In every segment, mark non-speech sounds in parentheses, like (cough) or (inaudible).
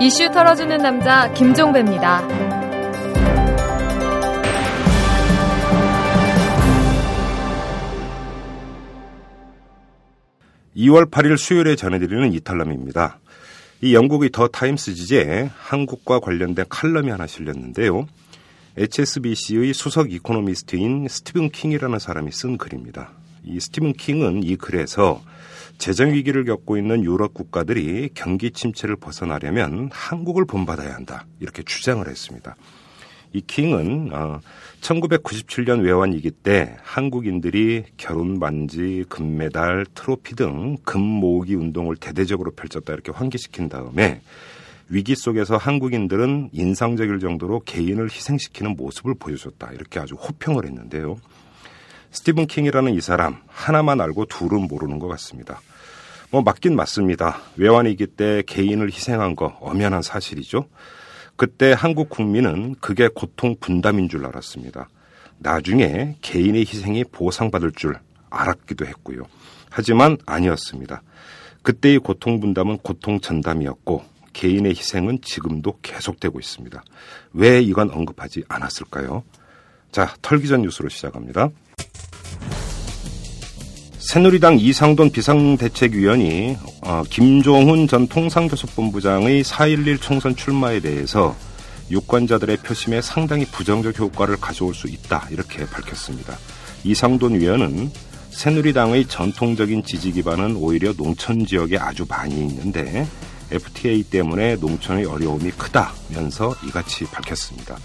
이슈 털어주는 남자 김종배입니다. 2월 8일 수요일에 전해드리는 이털남입니다. 이 영국의 더 타임스 지에 한국과 관련된 칼럼이 하나 실렸는데요. HSBC의 수석 이코노미스트인 스티븐 킹이라는 사람이 쓴 글입니다. 이 스티븐 킹은 이 글에서 재정 위기를 겪고 있는 유럽 국가들이 경기 침체를 벗어나려면 한국을 본받아야 한다. 이렇게 주장을 했습니다. 이 킹은 어, 1997년 외환위기 때 한국인들이 결혼 반지, 금메달, 트로피 등 금 모으기 운동을 대대적으로 펼쳤다 이렇게 환기시킨 다음에 위기 속에서 한국인들은 인상적일 정도로 개인을 희생시키는 모습을 보여줬다 이렇게 아주 호평을 했는데요. 스티븐 킹이라는 이 사람 하나만 알고 둘은 모르는 것 같습니다. 뭐 맞긴 맞습니다. 외환위기 때 개인을 희생한 거 엄연한 사실이죠. 그때 한국 국민은 그게 고통 분담인 줄 알았습니다. 나중에 개인의 희생이 보상받을 줄 알았기도 했고요. 하지만 아니었습니다. 그때의 고통 분담은 고통 전담이었고 개인의 희생은 지금도 계속되고 있습니다. 왜 이건 언급하지 않았을까요? 자, 털기전 뉴스로 시작합니다. 새누리당 이상돈 비상대책위원이 어, 김종훈 전 통상교섭본부장의 4.11 총선 출마에 대해서 유권자들의 표심에 상당히 부정적 효과를 가져올 수 있다 이렇게 밝혔습니다. 이상돈 위원은 새누리당의 전통적인 지지 기반은 오히려 농촌 지역에 아주 많이 있는데 FTA 때문에 농촌의 어려움이 크다면서 이같이 밝혔습니다.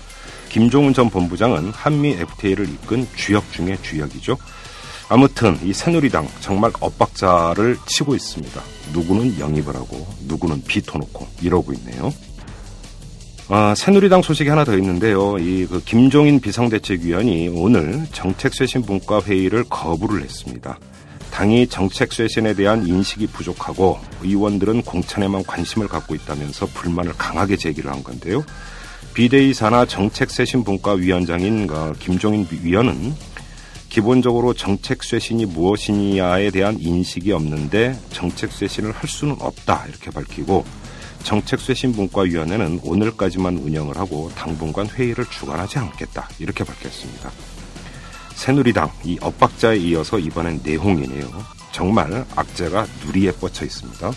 김종훈 전 본부장은 한미 FTA를 이끈 주역 중의 주역이죠. 아무튼 이 새누리당 정말 엇박자를 치고 있습니다. 누구는 영입을 하고 누구는 비토놓고 이러고 있네요. 아, 새누리당 소식이 하나 더 있는데요. 이 그 김종인 비상대책위원이 오늘 정책쇄신분과 회의를 거부를 했습니다. 당이 정책쇄신에 대한 인식이 부족하고 의원들은 공천에만 관심을 갖고 있다면서 불만을 강하게 제기를 한 건데요. 비대위 산하 정책쇄신분과 위원장인 그 김종인 위원은 기본적으로 정책 쇄신이 무엇이냐에 대한 인식이 없는데 정책 쇄신을 할 수는 없다 이렇게 밝히고 정책 쇄신 분과위원회는 오늘까지만 운영을 하고 당분간 회의를 주관하지 않겠다 이렇게 밝혔습니다. 새누리당 이 엇박자에 이어서 이번엔 내홍이네요. 정말 악재가 누리에 뻗쳐 있습니다.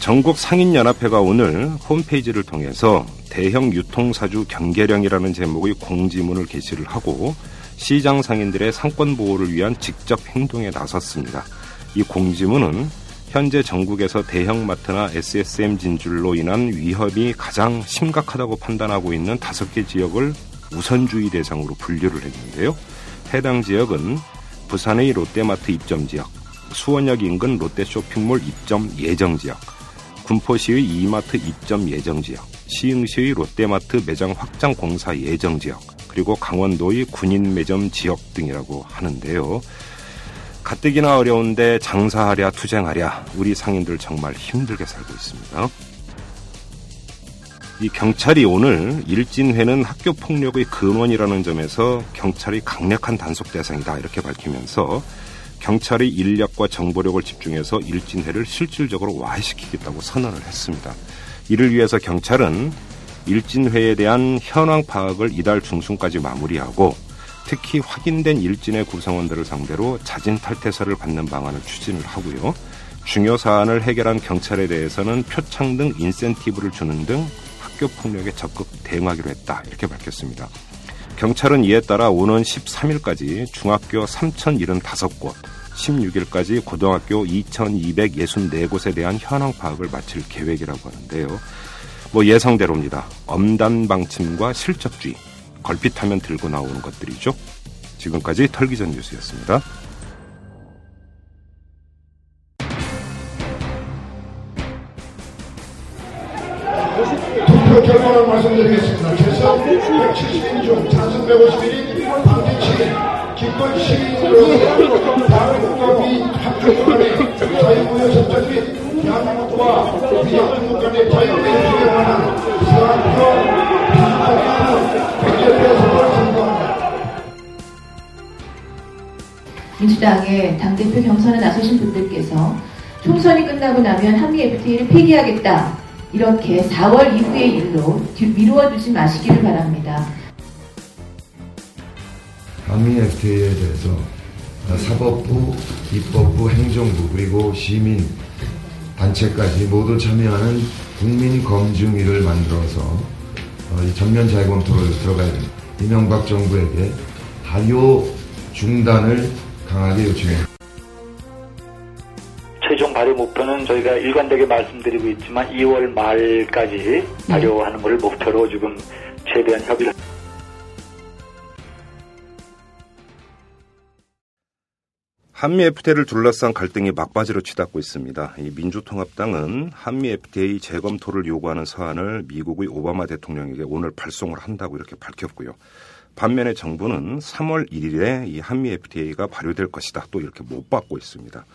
전국 상인연합회가 오늘 홈페이지를 통해서 대형 유통사주 경계령이라는 제목의 공지문을 게시를 하고 시장 상인들의 상권 보호를 위한 직접 행동에 나섰습니다. 이 공지문은 현재 전국에서 대형마트나 SSM 진출로 인한 위협이 가장 심각하다고 판단하고 있는 다섯 개 지역을 우선주의 대상으로 분류를 했는데요. 해당 지역은 부산의 롯데마트 입점 지역, 수원역 인근 롯데 쇼핑몰 입점 예정 지역, 군포시의 이마트 입점 예정 지역, 시흥시의 롯데마트 매장 확장 공사 예정 지역, 그리고 강원도의 군인 매점 지역 등이라고 하는데요. 가뜩이나 어려운데 장사하랴 투쟁하랴 우리 상인들 정말 힘들게 살고 있습니다. 이 경찰이 오늘 일진회는 학교 폭력의 근원이라는 점에서 경찰이 강력한 단속 대상이다 이렇게 밝히면서 경찰의 인력과 정보력을 집중해서 일진회를 실질적으로 와해시키겠다고 선언을 했습니다. 이를 위해서 경찰은 일진회에 대한 현황 파악을 이달 중순까지 마무리하고 특히 확인된 일진의 구성원들을 상대로 자진 탈퇴서를 받는 방안을 추진을 하고요. 중요 사안을 해결한 경찰에 대해서는 표창 등 인센티브를 주는 등 학교 폭력에 적극 대응하기로 했다. 이렇게 밝혔습니다. 경찰은 이에 따라 오는 13일까지 중학교 3,075곳, 16일까지 고등학교 2,264곳에 대한 현황 파악을 마칠 계획이라고 하는데요. 뭐 예상대로입니다. 엄단 방침과 실적주의, 걸핏하면 들고 나오는 것들이죠. 지금까지 털기전 뉴스였습니다. 투표 결과를 말씀드리겠습니다. 170인 중 찬성 151인, 반대 7인, 기권 시민으로 다국가비 합주권의 자유무역 선정 및 대한민국과 비영국 간의 자유민주에 관한 사학교 비정한 백제대선을 선거합니다. 민주당의 당대표 경선에 나서신 분들께서 총선이 끝나고 나면 한미 FTA를 폐기하겠다. 이렇게 4월 이후의 일로 미루어 두지 마시기를 바랍니다. 한미 FTA에 대해서 사법부, 입법부, 행정부 그리고 시민 단체까지 모두 참여하는 국민 검증위를 만들어서 어, 전면 재검토를 들어가야 됩니다. 이명박 정부에게 발효 중단을 강하게 요청합니다. 최종 발효 목표는 저희가 일관되게 말씀드리고 있지만 2월 말까지 발효하는 것을 목표로 지금 최대한 협의를 한미 FTA를 둘러싼 갈등이 막바지로 치닫고 있습니다. 이 민주통합당은 한미 FTA 재검토를 요구하는 서한을 미국의 오바마 대통령에게 오늘 발송을 한다고 이렇게 밝혔고요. 반면에 정부는 3월 1일에 이 한미 FTA가 발효될 것이다 또 이렇게 못 받고 있습니다.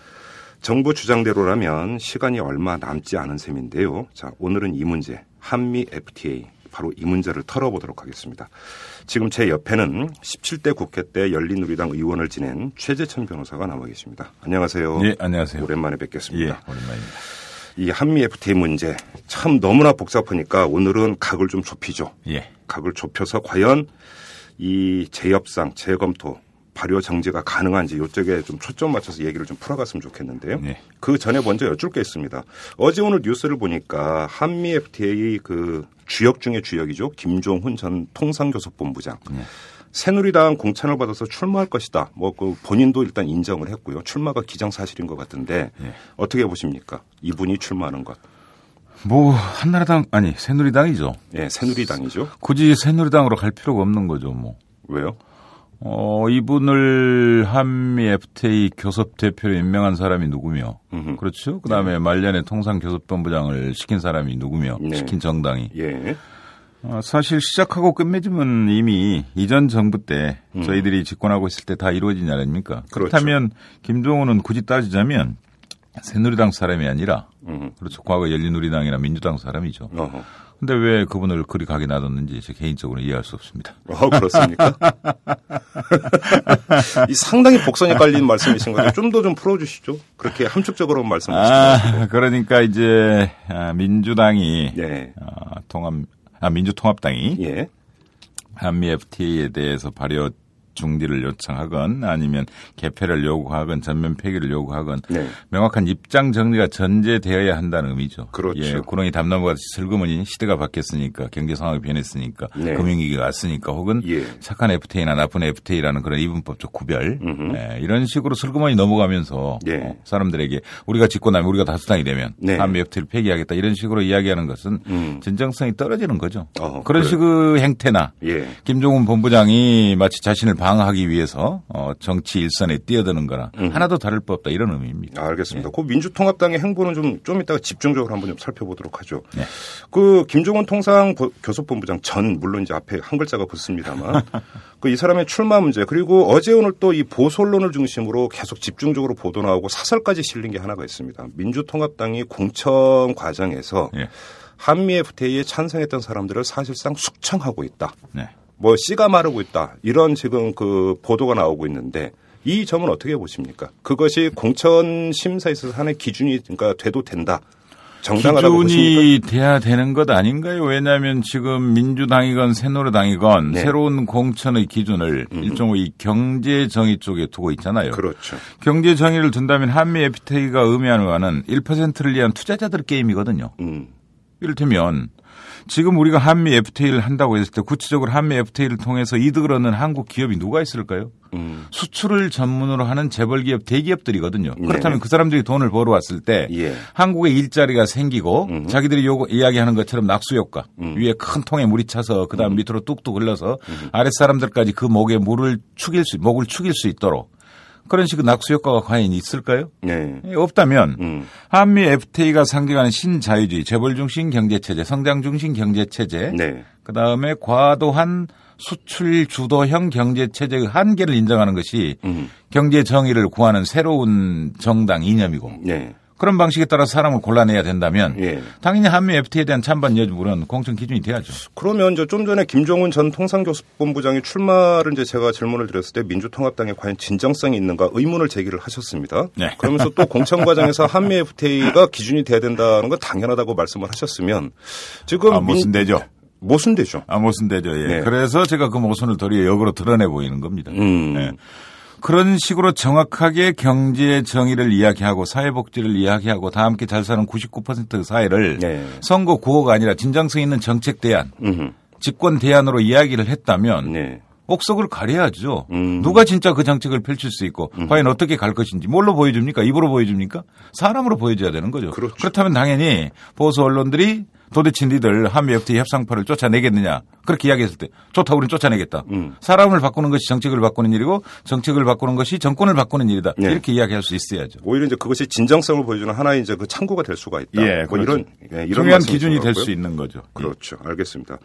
정부 주장대로라면 시간이 얼마 남지 않은 셈인데요. 자, 오늘은 이 문제, 한미 FTA 바로 이 문제를 털어보도록 하겠습니다. 지금 제 옆에는 17대 국회 때 열린우리당 의원을 지낸 최재천 변호사가 나와 계십니다. 안녕하세요. 예, 안녕하세요. 오랜만에 뵙겠습니다. 예, 오랜만입니다. 이 한미 FTA 문제 참 너무나 복잡하니까 오늘은 각을 좀 좁히죠. 예. 각을 좁혀서 과연 이 재협상, 재검토, 발효 정지가 가능한지 이쪽에 좀 초점 맞춰서 얘기를 좀 풀어갔으면 좋겠는데요. 네. 그 전에 먼저 여쭐 게 있습니다. 어제 오늘 뉴스를 보니까 한미 FTA 그 주역 중의 주역이죠. 김종훈 전 통상교섭본부장. 네. 새누리당 공천을 받아서 출마할 것이다. 뭐 그 본인도 일단 인정을 했고요. 출마가 기정사실인 것 같은데 네. 어떻게 보십니까? 이분이 출마하는 것. 뭐 한나라당 아니 새누리당이죠. 예, 새누리당이죠. 굳이 새누리당으로 갈 필요가 없는 거죠, 뭐. 왜요? 어, 이분을 한미 FTA 교섭 대표로 임명한 사람이 누구며, 음흠. 그렇죠? 그 다음에 말년에 통상 교섭본부장을 시킨 사람이 누구며, 네. 시킨 정당이. 예. 어, 사실 시작하고 끝맺음은 이미 이전 정부 때 저희들이 집권하고 있을 때 다 이루어진 일 아닙니까? 음. 그렇죠. 그렇다면 김종훈은 굳이 따지자면 새누리당 사람이 아니라, 음. 그렇죠. 과거 열린우리당이나 민주당 사람이죠. 어허. 근데 왜 그분을 그리 가게 놔뒀는지 제 개인적으로 이해할 수 없습니다. 어, 그렇습니까? (laughs) 이 상당히 복선이 깔린 말씀이신 건데 좀더좀 풀어주시죠. 그렇게 함축적으로 말씀하시지 마시고. 아, 그러니까 이제 아, 민주당이 예. 아, 통합 아 민주통합당이 예. 한미 FTA에 대해서 발효 중지를 요청하건 아니면 개폐를 요구하건 전면 폐기를 요구하건 네. 명확한 입장 정리가 전제되어야 한다는 의미죠. 그렇죠. 예, 구렁이 담나무 같이 슬그머니 시대가 바뀌었으니까 경제 상황이 변했으니까 네. 금융위기가 왔으니까 혹은 예. 착한 FTA나 나쁜 FTA라는 그런 이분법적 구별. 예, 이런 식으로 슬그머니 넘어가면서 예. 어, 사람들에게 우리가 집권하면 우리가 다수당이 되면 네. 한미 FTA를 폐기하겠다 이런 식으로 이야기하는 것은 음. 진정성이 떨어지는 거죠. 어, 그런 그래요. 식의 행태나 예. 김종훈 본부장이 마치 자신을 방어하기 위해서 어, 정치 일선에 뛰어드는 거나 음. 하나도 다를 바 없다 이런 의미입니다. 알겠습니다. 그 민주통합당의 행보는 좀, 좀 이따가 집중적으로 한번 좀 살펴보도록 하죠. 네. 그 김종원 통상 교섭본부장 전, 물론 이제 앞에 한 글자가 붙습니다만, (laughs) 그 이 사람의 출마 문제, 그리고 어제 오늘 또 이 보수언론을 중심으로 계속 집중적으로 보도 나오고 사설까지 실린 게 하나가 있습니다. 민주통합당이 공천 과정에서 예. 한미 FTA에 찬성했던 사람들을 사실상 숙청하고 있다. 네. 뭐 씨가 마르고 있다. 이런 지금 그 보도가 나오고 있는데 이 점은 어떻게 보십니까? 그것이 공천 심사에 있어서 하나의 기준이 그러니까 돼도 된다. 정당하다고 보십니까? 기준이 돼야 되는 것 아닌가요? 왜냐하면 지금 민주당이건 새누리당이건 네. 새로운 공천의 기준을 일종의 경제 정의 쪽에 두고 있잖아요. 그렇죠. 경제 정의를 둔다면 한미 FTA가 의미하는 바는 1%를 위한 투자자들 게임이거든요. 음. 이를테면 지금 우리가 한미 FTA를 한다고 했을 때 구체적으로 한미 FTA를 통해서 이득을 얻는 한국 기업이 누가 있을까요? 음. 수출을 전문으로 하는 재벌 기업 대기업들이거든요. 네. 그렇다면 그 사람들이 돈을 벌어왔을 때 예. 한국에 일자리가 생기고 음. 자기들이 요거 이야기하는 것처럼 낙수 효과 음. 위에 큰 통에 물이 차서 그다음 밑으로 뚝뚝 흘러서 아랫 사람들까지 그 목에 물을 축일 수 목을 축일 수 있도록 그런 식의 낙수 효과가 과연 있을까요? 네. 예, 없다면 음. 한미 FTA가 상징하는 신자유주의, 재벌 중심 경제 체제, 성장 중심 경제 체제, 네. 그 다음에 과도한 수출 주도형 경제 체제의 한계를 인정하는 것이 음. 경제 정의를 구하는 새로운 정당 이념이고, 네. 그런 방식에 따라 사람을 골라내야 된다면 예. 당연히 한미 FTA에 대한 찬반 여부는 공정 기준이 돼야죠. 그러면 이제 좀 전에 김종훈 전 통상교섭본부장이 출마를 이제 제가 질문을 드렸을 때 민주통합당에 과연 진정성이 있는가 의문을 제기를 하셨습니다. 네. 그러면서 또 공천 과정에서 한미 FTA가 기준이 돼야 된다는 건 당연하다고 말씀을 하셨으면 지금 아, 민- 모순되죠. 모순되죠. 아, 모순되죠. 예. 네. 그래서 제가 그 모순을 도리어 역으로 드러내 보이는 겁니다. 음. 예. 그런 식으로 정확하게 경제 정의를 이야기하고 사회복지를 이야기하고 다 함께 잘 사는 99% 사회를 네. 선거 구호가 아니라 진정성 있는 정책 대안, 음흠. 집권 대안으로 이야기를 했다면 네. 옥석을 가려야죠. 음. 누가 진짜 그 정책을 펼칠 수 있고 과연 어떻게 갈 것인지 뭘로 보여줍니까? 입으로 보여줍니까? 사람으로 보여줘야 되는 거죠. 그렇죠. 그렇다면 당연히 보수 언론들이 도대체 니들 한미 FTA 협상파를 쫓아내겠느냐 그렇게 이야기했을 때 좋다 우리는 쫓아내겠다. 음. 사람을 바꾸는 것이 정책을 바꾸는 일이고 정책을 바꾸는 것이 정권을 바꾸는 일이다. 네. 이렇게 이야기할 수 있어야죠. 오히려 이제 그것이 진정성을 보여주는 하나의 이제 그 참고가 될 수가 있다. 예, 뭐 이런 예, 이런 중요한 기준이 것 될. 수 있는 거죠. 그렇죠. 알겠습니다.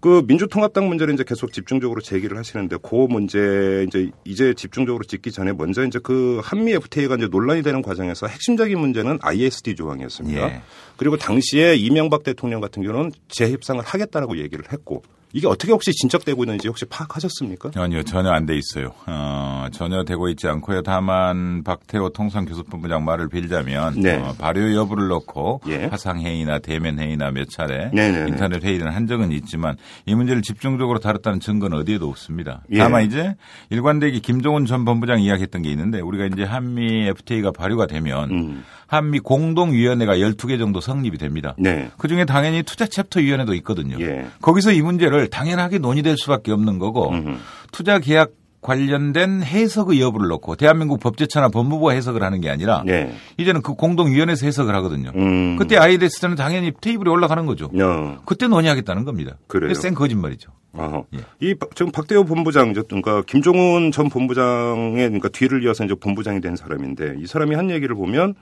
그 민주통합당 문제를 이제 계속 집중적으로 제기를 하시는데 그 문제 이제 이제 집중적으로 짚기 전에 먼저 이제 그 한미 FTA가 이제 논란이 되는 과정에서 핵심적인 문제는 ISD 조항이었습니다. 예. 그리고 당시에 이명박 대통령 같은 경우는 재협상을 하겠다라고 얘기를 했고 이게 어떻게 혹시 진척되고 있는지 혹시 파악하셨습니까? 아니요, 전혀 안 돼 있어요. 어, 전혀 되고 있지 않고요. 다만 박태호 통상교섭본부 장 말을 빌자면 네. 어, 발효 여부를 놓고 예. 화상 회의나 대면 회의나 몇 차례 네네네. 인터넷 회의를 한 적은 있지만 이 문제를 집중적으로 다뤘다는 증거는 어디에도 없습니다. 예. 다만 이제 일관되게 김종훈 전 본부장 이야기했던 게 있는데 우리가 이제 한미 FTA가 발효가 되면 음. 한미 공동위원회가 12개 정도 성립이 됩니다. 네. 그중에 당연히 투자 챕터 위원회도 있거든요. 예. 거기서 이 문제를 당연하게 논의될 수밖에 없는 거고 음흠. 투자 계약 관련된 해석의 여부를 놓고 대한민국 법제처나 법무부가 해석을 하는 게 아니라 네. 이제는 그 공동위원회에서 해석을 하거든요. 음. 그때 IDS는 당연히 테이블에 올라가는 거죠. 어. 그때 논의하겠다는 겁니다. 그래요? 센 거짓말이죠. 예. 이 바- 지금 박대호 본부장, 그러니까 김종훈 전 본부장의 그러니까 뒤를 이어서 이제 본부장이 된 사람인데 이 사람이 한 얘기를 보면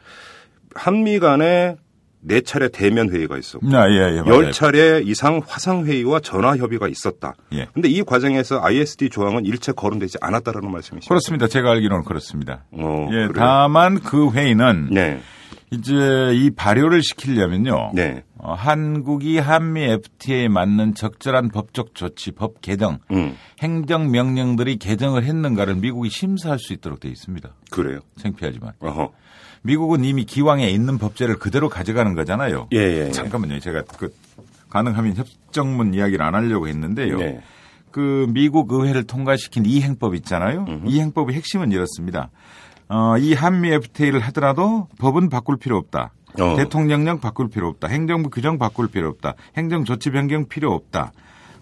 한미 간에 네 차례 대면 회의가 있었고 아, 예, 예, 맞아요. 열 차례 이상 화상 회의와 전화 협의가 있었다. 예. 근데 이 과정에서 ISD 조항은 일체 거론되지 않았다라는 말씀이시죠? 그렇습니다. 제가 알기로는 그렇습니다. 어, 예, 그래요? 다만 그 회의는 네. 이제 이 발효를 시키려면요. 네. 어, 한국이 한미 FTA에 맞는 적절한 법적 조치, 법 개정, 음. 행정 명령들이 개정을 했는가를 미국이 심사할 수 있도록 되어 있습니다. 그래요. 창피하지만 어허. 미국은 이미 기왕에 있는 법제를 그대로 가져가는 거잖아요. 예, 예, 예. 잠깐만요. 제가 그 가능하면 협정문 이야기를 안 하려고 했는데요. 네. 그 미국 의회를 통과시킨 이 행법 있잖아요. 이 행법의 핵심은 이렇습니다. 어, 이 한미 FTA를 하더라도 법은 바꿀 필요 없다. 어. 대통령령 바꿀 필요 없다. 행정부 규정 바꿀 필요 없다. 행정 조치 변경 필요 없다.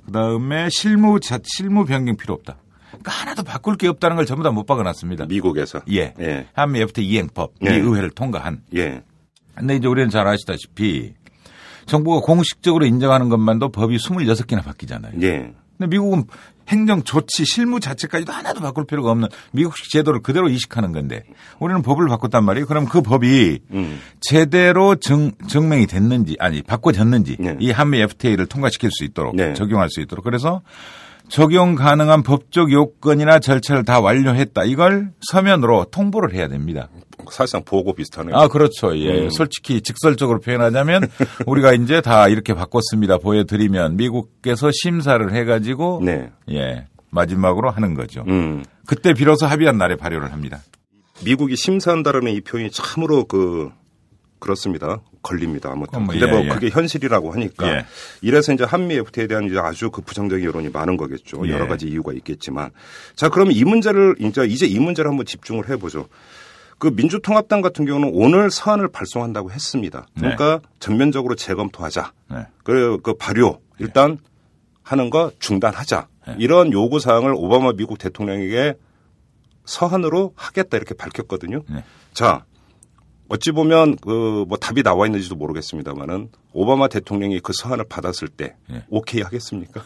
그 다음에 실무 자 실무 변경 필요 없다. 그러니까 하나도 바꿀 게 없다는 걸 전부 다 못 박아놨습니다. 미국에서. 예. 예. 한미 FTA 이행법, 네. 이 의회를 통과한. 예. 근데 이제 우리는 잘 아시다시피 정부가 공식적으로 인정하는 것만도 법이 26개나 바뀌잖아요. 예. 근데 미국은 행정 조치 실무 자체까지도 하나도 바꿀 필요가 없는 미국식 제도를 그대로 이식하는 건데 우리는 법을 바꿨단 말이에요. 그럼 그 법이 음. 제대로 증, 증명이 됐는지 아니 바꿔졌는지 네. 이 한미 FTA를 통과시킬 수 있도록 네. 적용할 수 있도록 그래서 적용 가능한 법적 요건이나 절차를 다 완료했다. 이걸 서면으로 통보를 해야 됩니다. 사실상 보고 비슷하네요. 아, 그렇죠. 예. 음. 솔직히 직설적으로 표현하자면 (laughs) 우리가 이제 다 이렇게 바꿨습니다. 보여드리면 미국께서 심사를 해가지고 네. 예. 마지막으로 하는 거죠. 음. 그때 비로소 합의한 날에 발효를 합니다. 미국이 심사한다라는 이 표현이 참으로 그 그렇습니다. 걸립니다. 아무튼. 어, 뭐, 근데 예, 뭐 예. 그게 현실이라고 하니까 예. 이래서 이제 한미 FTA에 대한 이제 아주 그 부정적인 여론이 많은 거겠죠. 예. 여러 가지 이유가 있겠지만. 자, 그러면 이 문제를 이제 이제 이 문제를 한번 집중을 해 보죠. 그 민주통합당 같은 경우는 오늘 서한을 발송한다고 했습니다. 그러니까 전면적으로 재검토하자. 네. 그, 그 발효 일단 하는 거 중단하자. 네. 이런 요구 사항을 오바마 미국 대통령에게 서한으로 하겠다 이렇게 밝혔거든요. 네. 자, 어찌 보면 그 뭐 답이 나와 있는지도 모르겠습니다만은 오바마 대통령이 그 서한을 받았을 때 네. 오케이 하겠습니까?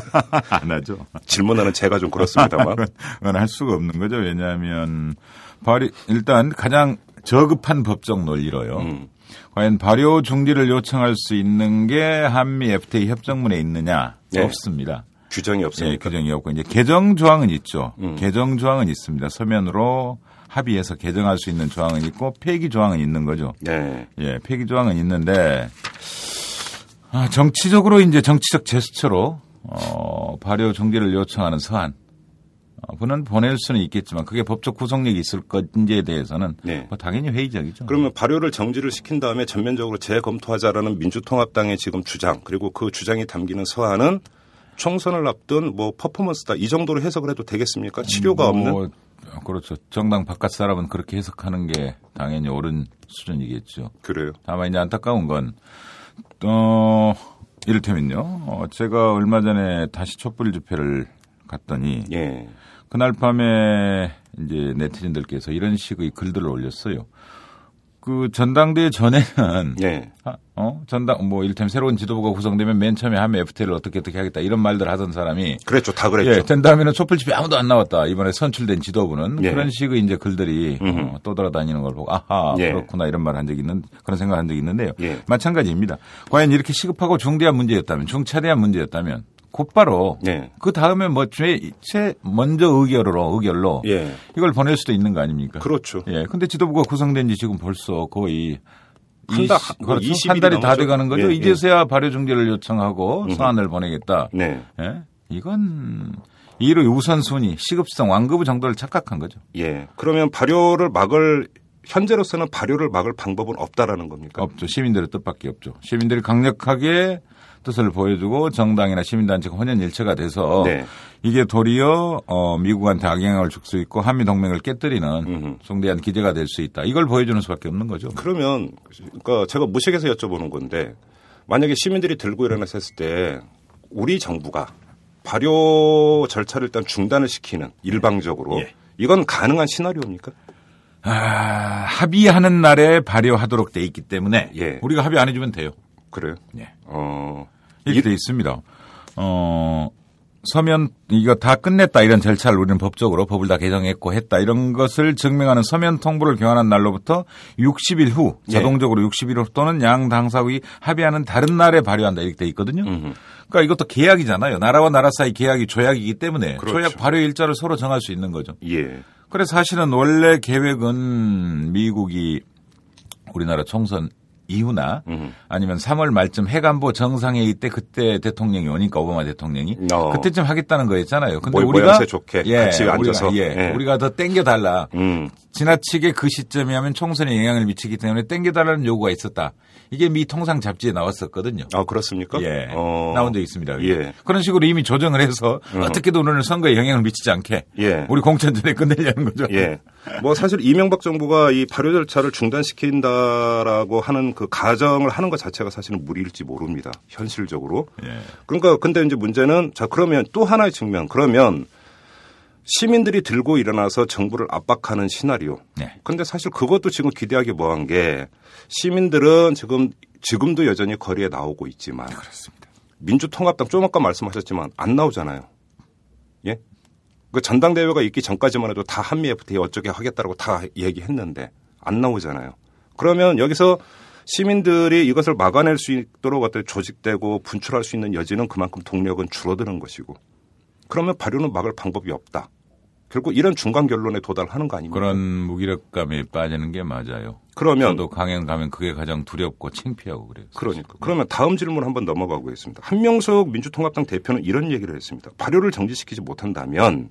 (laughs) 안 하죠. 질문하는 제가 좀 그렇습니다만. (laughs) 그건 할 수가 없는 거죠. 왜냐하면 발효 일단 가장 저급한 법적 논리로요. 음. 과연 발효 중지를 요청할 수 있는 게 한미 FTA 협정문에 있느냐? 네. 없습니다. 규정이 예, 없으니까. 규정이 없고 이제 개정 조항은 있죠. 음. 개정 조항은 있습니다. 서면으로 합의해서 개정할 수 있는 조항은 있고 폐기 조항은 있는 거죠. 네. 예, 폐기 조항은 있는데 아, 정치적으로 이제 정치적 제스처로 어, 발효 중지를 요청하는 서한 어, 분은 보낼 수는 있겠지만 그게 법적 구속력이 있을 건지에 대해서는 네. 뭐 당연히 회의적이죠. 그러면 발효를 정지를 시킨 다음에 전면적으로 재검토하자라는 민주통합당의 지금 주장 그리고 그 주장이 담기는 서한은 총선을 앞둔 뭐 퍼포먼스다 이 정도로 해석을 해도 되겠습니까? 치료가 없는 뭐, 그렇죠. 정당 바깥 사람은 그렇게 해석하는 게 당연히 옳은 수준이겠죠. 그래요. 다만 이제 안타까운 건, 어, 이를테면요. 어, 제가 얼마 전에 다시 촛불 집회를 갔더니, 예. 그날 밤에 이제 네티즌들께서 이런 식의 글들을 올렸어요. 그 전당대회 전에는, 예. 아, 어? 전당, 뭐, 이를테면 새로운 지도부가 구성되면 맨 처음에 하면 FT를 어떻게 어떻게 하겠다 이런 말들 하던 사람이, 그랬죠. 다 그랬죠. 예, 된 다음에는 촛불 집회 아무도 안 나왔다. 이번에 선출된 지도부는 예. 그런 식의 이제 글들이 어, 떠돌아다니는 걸 보고 아하 예. 그렇구나 이런 말 한 적이 있는 그런 생각 한 적이 있는데요. 예. 마찬가지입니다. 과연 이렇게 시급하고 중대한 문제였다면 중차대한 문제였다면 곧바로 예. 그 다음에 뭐 최, 최 먼저 의결로 의결로 예. 이걸 보낼 수도 있는 거 아닙니까? 그렇죠. 예. 근데 지도부가 구성된 지 지금 벌써 거의 한 달, 그렇죠. 20일이 한 달이 다. 돼가는 거죠. 예, 예. 이제서야 발효 중재를 요청하고 서한을 보내겠다. 네. 예? 이건 이를 우선순위, 시급성, 완급 정도를 착각한 거죠. 예. 그러면 발효를 막을 현재로서는 발효를 막을 방법은 없다라는 겁니까? 없죠. 시민들의 뜻밖에 없죠. 시민들이 강력하게 뜻을 보여주고 정당이나 시민단체가 혼연일체가 돼서 네. 이게 도리어 어, 미국한테 악영향을 줄 수 있고 한미 동맹을 깨뜨리는 음흠. 중대한 기제가 될 수 있다. 이걸 보여주는 수밖에 없는 거죠. 그러면 그러니까 제가 무식해서 여쭤보는 건데 만약에 시민들이 들고 일어나서 했을 때 우리 정부가 발효 절차를 일단 중단을 시키는 일방적으로 예. 이건 가능한 시나리오입니까? 아, 합의하는 날에 발효하도록 돼 있기 때문에 예. 우리가 합의 안 해주면 돼요. 그래요? 예. 어, 이렇게 돼 있습니다. 어, 서면 이거 다 끝냈다 이런 절차를 우리는 법적으로 법을 다 개정했고 했다 이런 것을 증명하는 서면 통보를 교환한 날로부터 60일 후 예. 자동적으로 60일 후 또는 양 당사국이 합의하는 다른 날에 발효한다 이렇게 돼 있거든요. 음흠. 그러니까 이것도 계약이잖아요. 나라와 나라 사이 계약이 조약이기 때문에 그렇죠. 조약 발효 일자를 서로 정할 수 있는 거죠. 예. 그래서 사실은 원래 계획은 미국이 우리나라 총선 이후나 음흠. 아니면 3월 말쯤 해관보 정상회의 때 그때 대통령이 오니까 오바마 대통령이 어. 그때쯤 하겠다는 거였잖아요. 근데 모- 우리가 좋게 예, 같이 우리가, 앉아서. 예, 예. 우리가 더 땡겨 달라. 음. 지나치게 그 시점이 하면 총선에 영향을 미치기 때문에 땡겨 달라는 요구가 있었다. 이게 미 통상 잡지에 나왔었거든요. 아, 그렇습니까? 예. 어. 나온 적 있습니다. 예. 그런 식으로 이미 조정을 해서 어떻게든 오늘 선거에 영향을 미치지 않게 예. 우리 공천 전에 끝내려는 거죠. 예. 뭐 사실 이명박 정부가 이 발효 절차를 중단시킨다라고 하는 그 가정을 하는 것 자체가 사실은 무리일지 모릅니다. 현실적으로. 예. 그러니까 근데 이제 문제는 자 그러면 또 하나의 측면 그러면 시민들이 들고 일어나서 정부를 압박하는 시나리오. 네. 근데 사실 그것도 지금 기대하기 뭐한 게 시민들은 지금 지금도 여전히 거리에 나오고 있지만 그렇습니다. 민주통합당 좀 아까 말씀하셨지만 안 나오잖아요. 예? 그 전당대회가 있기 전까지만 해도 다 한미 FTA 어쩌게 하겠다라고 다 얘기했는데 안 나오잖아요. 그러면 여기서 시민들이 이것을 막아낼 수 있도록 어떤 조직되고 분출할 수 있는 여지는 그만큼 동력은 줄어드는 것이고 그러면 발효는 막을 방법이 없다. 결국 이런 중간 결론에 도달하는 거 아닙니까? 그런 무기력감에 빠지는 게 맞아요. 그러면 저도 강연 가면 그게 가장 두렵고 창피하고 그래요. 그러니까. 그러면 다음 질문 한번 넘어가 보겠습니다. 한명숙 민주통합당 대표는 이런 얘기를 했습니다. 발효를 정지시키지 못한다면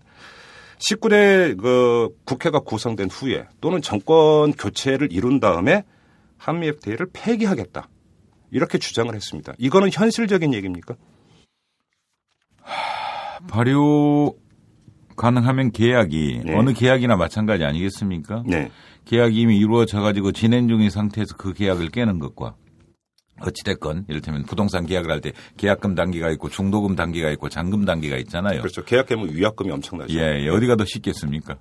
19대 그 국회가 구성된 후에 또는 정권 교체를 이룬 다음에 한미 FTA를 폐기하겠다. 이렇게 주장을 했습니다. 이거는 현실적인 얘기입니까? 발효 가능하면 계약이 네. 어느 계약이나 마찬가지 아니겠습니까? 네. 계약이 이미 이루어져 가지고 진행 중인 상태에서 그 계약을 깨는 것과 어찌됐건 이를테면 부동산 계약을 할 때 계약금 단계가 있고 중도금 단계가 있고 잔금 단계가 있잖아요. 그렇죠. 계약하면 위약금이 엄청나죠. 예, 예, 어디가 더 쉽겠습니까?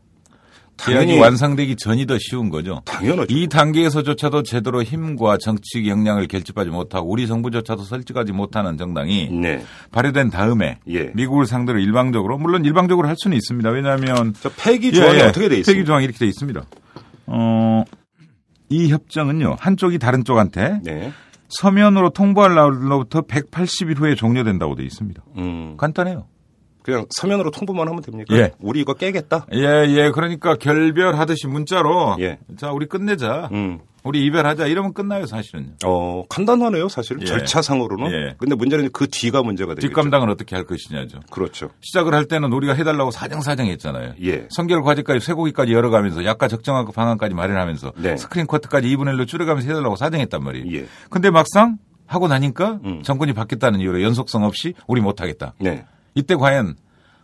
당연히 완성되기 전이 더 쉬운 거죠. 당연하죠. 이 단계에서조차도 제대로 힘과 정치 역량을 결집하지 못하고 우리 정부조차도 설득하지 못하는 정당이 네. 발효된 다음에 예. 미국을 상대로 일방적으로 물론 일방적으로 할 수는 있습니다. 왜냐하면 저 폐기 조항이 예, 예. 어떻게 돼 있습니까? 폐기 조항이 이렇게 돼 있습니다. 어, 이 협정은요 한쪽이 다른 쪽한테 네. 서면으로 통보할 날로부터 180일 후에 종료된다고 돼 있습니다. 음. 간단해요. 그냥 서면으로 통보만 하면 됩니까? 예. 우리 이거 깨겠다. 예, 예. 그러니까 결별하듯이 문자로 예. 자, 우리 끝내자. 음. 우리 이별하자. 이러면 끝나요, 사실은. 어, 간단하네요, 사실. 예. 절차상으로는. 예. 근데 문제는 그 뒤가 문제가 되겠죠. 뒷감당은 어떻게 할 것이냐죠. 그렇죠. 시작을 할 때는 우리가 해달라고 사정사정 했잖아요. 예. 성결 과제까지 쇠고기까지 열어가면서 약간 적정한 방안까지 마련하면서 네. 스크린 커트까지 2분의 1로 줄여가면서 해달라고 사정했단 말이에요. 예. 근데 막상 하고 나니까 음. 정권이 바뀌었다는 이유로 연속성 없이 우리 못하겠다. 네. 이때 과연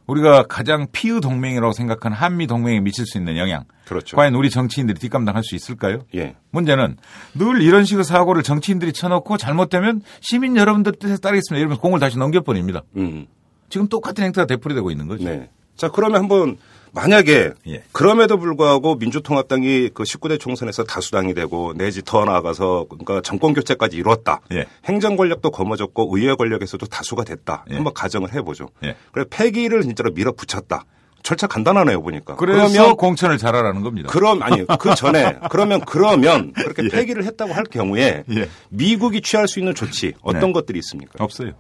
우리가 가장 피의 동맹이라고 생각하는 한미 동맹에 미칠 수 있는 영향. 그렇죠. 과연 우리 정치인들이 뒷감당할 수 있을까요? 예. 문제는 늘 이런 식의 사고를 정치인들이 쳐놓고 잘못되면 시민 여러분들 뜻에 따르겠습니다. 이러면서 공을 다시 넘겨버립니다. 음. 지금 똑같은 행태가 되풀이되고 있는 거죠. 네. 자, 그러면 한번 만약에 예. 그럼에도 불구하고 민주통합당이 그 19대 총선에서 다수당이 되고 내지 더 나아가서 그러니까 정권 교체까지 이뤘다. 예. 행정 권력도 거머졌고 의회 권력에서도 다수가 됐다. 예. 한번 가정을 해보죠. 예. 그래 폐기를 진짜로 밀어붙였다. 절차 간단하네요 보니까. 그러면 공천을 잘하라는 겁니다. 그럼 아니 그 전에 (laughs) 그러면 그러면 그렇게 폐기를 했다고 할 경우에 예. 미국이 취할 수 있는 조치 어떤 네. 것들이 있습니까? 없어요.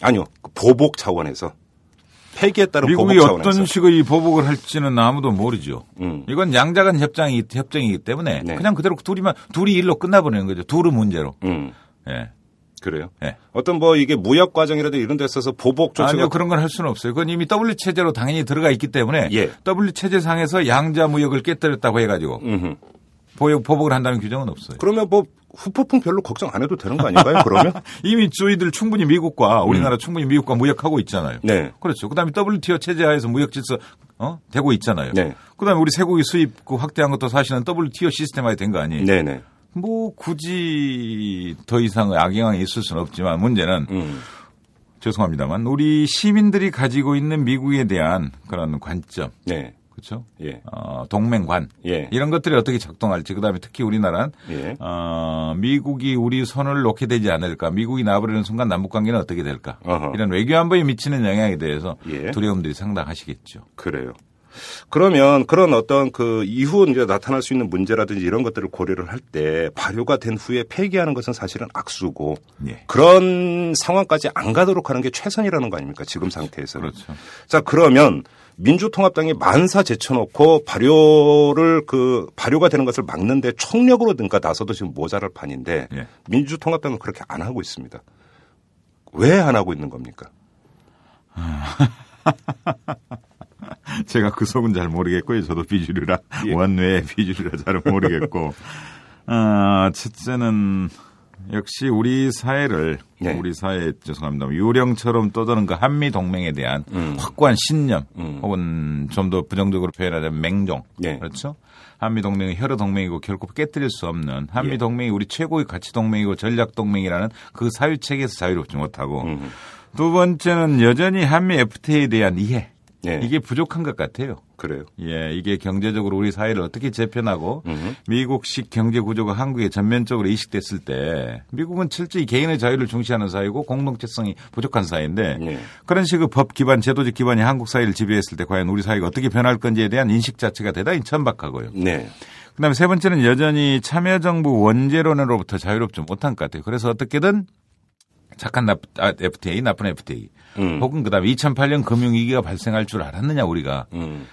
아니요 그 보복 차원에서 폐기에 따른 미국이 어떤 식의 보복을 할지는 아무도 모르죠. 음. 이건 양자간 협정이 협정이기 때문에 네. 그냥 그대로 둘이만 둘이 일로 끝나버리는 거죠. 둘의 문제로. 음 예. 그래요. 예. 어떤 뭐 이게 무역 과정이라든지 이런 데 있어서 보복 조치가 아니요 그런 건 할 수는 없어요. 그건 이미 W 체제로 당연히 들어가 있기 때문에 예. W 체제상에서 양자 무역을 깨뜨렸다고 해가지고 음흠. 보복, 보복을 한다는 규정은 없어요. 그러면 뭐 후폭풍 별로 걱정 안 해도 되는 거 아닌가요? 그러면 (laughs) 이미 저희들 충분히 미국과 우리나라 충분히 미국과 무역하고 있잖아요. 음. 네. 그렇죠. 그다음에 WTO 체제 하에서 무역 질서 어? 되고 있잖아요. 네. 그다음에 우리 쇠고기 수입 그 확대한 것도 사실은 WTO 시스템화에 된 거 아니에요. 네네. 뭐 굳이 더 이상의 악영향이 있을 수는 없지만 문제는 음. 죄송합니다만 우리 시민들이 가지고 있는 미국에 대한 그런 관점, 네. 그렇죠? 예. 어, 동맹관 예. 이런 것들이 어떻게 작동할지 그다음에 특히 우리나라는 예. 어, 미국이 우리 손을 놓게 되지 않을까, 미국이 나버리는 순간 남북 관계는 어떻게 될까 어허. 이런 외교 안보에 미치는 영향에 대해서 예. 두려움들이 상당하시겠죠. 그래요. 그러면 그런 어떤 그 이후 이제 나타날 수 있는 문제라든지 이런 것들을 고려를 할 때 발효가 된 후에 폐기하는 것은 사실은 악수고 예. 그런 상황까지 안 가도록 하는 게 최선이라는 거 아닙니까? 지금 상태에서는. 그렇죠. 자, 그러면 민주통합당이 만사 제쳐놓고 발효를 그 발효가 되는 것을 막는데 총력으로 등가 나서도 지금 모자랄 판인데 예. 민주통합당은 그렇게 안 하고 있습니다. 왜 안 하고 있는 겁니까? (laughs) 제가 그 속은 잘 모르겠고요. 저도 비주류라 예. 원외 비주류라 잘 모르겠고. (laughs) 아, 첫째는 역시 우리 사회를 네. 우리 사회 죄송합니다. 유령처럼 떠도는 그 한미 동맹에 대한 음. 확고한 신념 음. 혹은 좀 더 부정적으로 표현하자면 맹종 네. 그렇죠. 한미 동맹은 혈의 동맹이고 결코 깨뜨릴 수 없는 한미 예. 동맹이 우리 최고의 가치 동맹이고 전략 동맹이라는 그 사유 체계에서 자유롭지 못하고 음. 두 번째는 여전히 한미 FTA에 대한 이해 예. 이게 부족한 것 같아요. 그래요. 예, 이게 경제적으로 우리 사회를 어떻게 재편하고 음. 미국식 경제 구조가 한국에 전면적으로 이식됐을 때 미국은 철저히 개인의 자유를 중시하는 사회고 공동체성이 부족한 사회인데 예. 그런 식의 법 기반, 제도적 기반이 한국 사회를 지배했을 때 과연 우리 사회가 어떻게 변할 건지에 대한 인식 자체가 대단히 천박하고요. 네. 그다음에 세 번째는 여전히 참여정부 원죄론으로부터 자유롭지 못한 것 같아요. 그래서 어떻게든 착한 나, 아, FTA, 나쁜 FTA, 음. 혹은 그다음에 2008년 금융위기가 발생할 줄 알았느냐 우리가 음.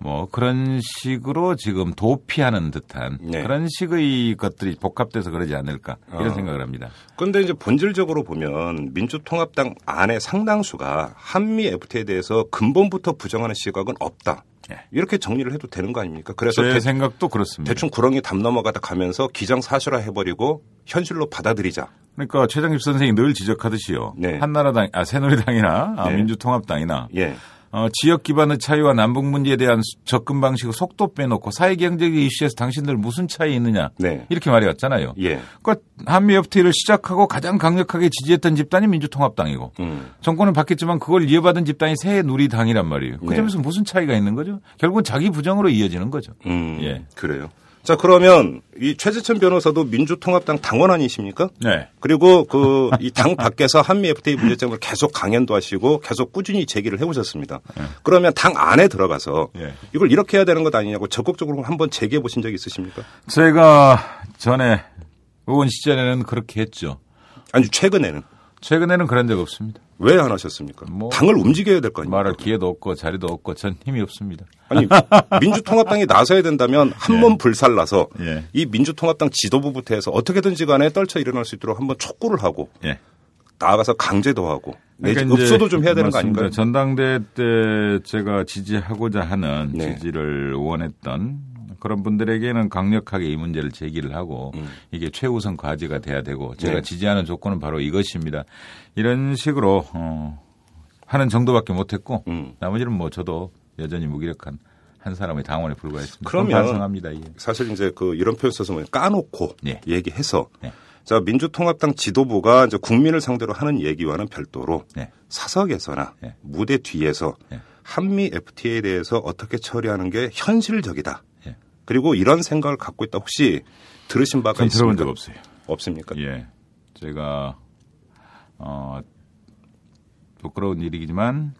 뭐 그런 식으로 지금 도피하는 듯한 네. 그런 식의 것들이 복합돼서 그러지 않을까 이런 어. 생각을 합니다. 그런데 이제 본질적으로 보면 민주통합당 안에 상당수가 한미 FTA에 대해서 근본부터 부정하는 시각은 없다. 예. 이렇게 정리를 해도 되는 거 아닙니까? 그래서 제 대, 생각도 그렇습니다. 충 구렁이 담 넘어가다 가면서 기정사실화 해버리고 현실로 받아들이자. 그러니까 최장집 선생이 늘 지적하듯이요. 네. 한나라당, 아 새누리당이나 아, 네. 민주통합당이나 예. 어, 지역 기반의 차이와 남북 문제에 대한 수- 접근 방식을 속도 빼놓고 사회 경제적 이슈에서 당신들 무슨 차이 있느냐 네. 이렇게 말해왔잖아요. 예. 그러니까 한미 FTA를 시작하고 가장 강력하게 지지했던 집단이 민주통합당이고 음. 정권은 바뀌었지만 그걸 이어받은 집단이 새누리당이란 말이에요. 그 네. 점에서 무슨 차이가 있는 거죠? 결국은 자기 부정으로 이어지는 거죠. 음. 예. 그래요. 자, 그러면 이 최재천 변호사도 민주통합당 당원 아니십니까? 네. 그리고 그 이 당 밖에서 한미 FTA 문제점을 계속 강연도 하시고 계속 꾸준히 제기를 해오셨습니다. 그러면 당 안에 들어가서 예. 이걸 이렇게 해야 되는 것 아니냐고 적극적으로 한번 제기해 보신 적 있으십니까? 제가 전에 의원 시절에는 그렇게 했죠. 아니 최근에는 최근에는 그런 적 없습니다. 왜 안 하셨습니까? 뭐, 당을 움직여야 될 거 아닙니까? 말할 기회도 없고 자리도 없고 전 힘이 없습니다. 아니 민주통합당이 나서야 된다면 한번 (laughs) 불살라서 예. 이 민주통합당 지도부부터 해서 어떻게든지 간에 떨쳐 일어날 수 있도록 한번 촉구를 하고 예. 나아가서 강제도 하고 그러니까 읍소도 좀 해야 되는 거. 아닌가요? 전당대회 때 제가 지지하고자 하는 네. 지지를 원했던 그런 분들에게는 강력하게 이 문제를 제기를 하고 음. 이게 최우선 과제가 돼야 되고 제가 네. 지지하는 조건은 바로 이것입니다. 이런 식으로 어, 하는 정도밖에 못했고 음. 나머지는 뭐 저도 여전히 무기력한 한 사람의 당원에 불과했습니다. 그러면 반성합니다. 예. 사실 이제 그 이런 표현 써서 뭐 까놓고 예. 얘기해서 예. 자 민주통합당 지도부가 이제 국민을 상대로 하는 얘기와는 별도로 네. 사석에서나 예. 무대 뒤에서 예. 한미 FTA에 대해서 어떻게 처리하는 게 현실적이다. 예. 그리고 이런 생각을 갖고 있다 혹시 들으신 바가 전 있습니까? 들어본 적 없어요. 없습니까? 예. 제가, 어, 부끄러운 일이지만,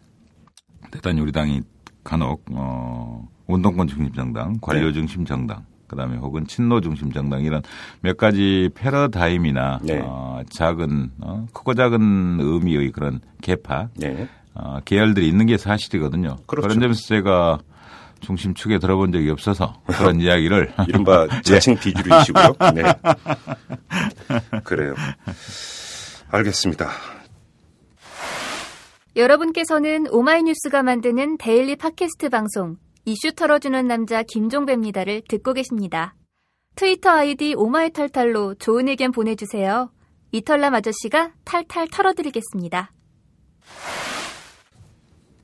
대단히 우리 당이 간혹, 어, 운동권 중심 정당, 관료 네. 중심 정당, 그 다음에 혹은 친노 중심 정당, 이런 몇 가지 패러다임이나, 네. 어, 작은, 어, 크고 작은 의미의 그런 계파, 예. 어, 계열들이 있는 게 사실이거든요. 그렇죠. 런 점에서 제가 중심축에 들어본 적이 없어서 그런 (laughs) 이야기를 이른바 (laughs) 자칭 비주류이시고요. (laughs) 네. 그래요. 알겠습니다. 여러분께서는 오마이뉴스가 만드는 daily 팟캐스트 방송 이슈 털어주는 남자 김종배입니다를 듣고 계십니다. 트위터 아이디 오마이털털로 좋은 의견 보내주세요. 이털남 아저씨가 탈탈 털어드리겠습니다.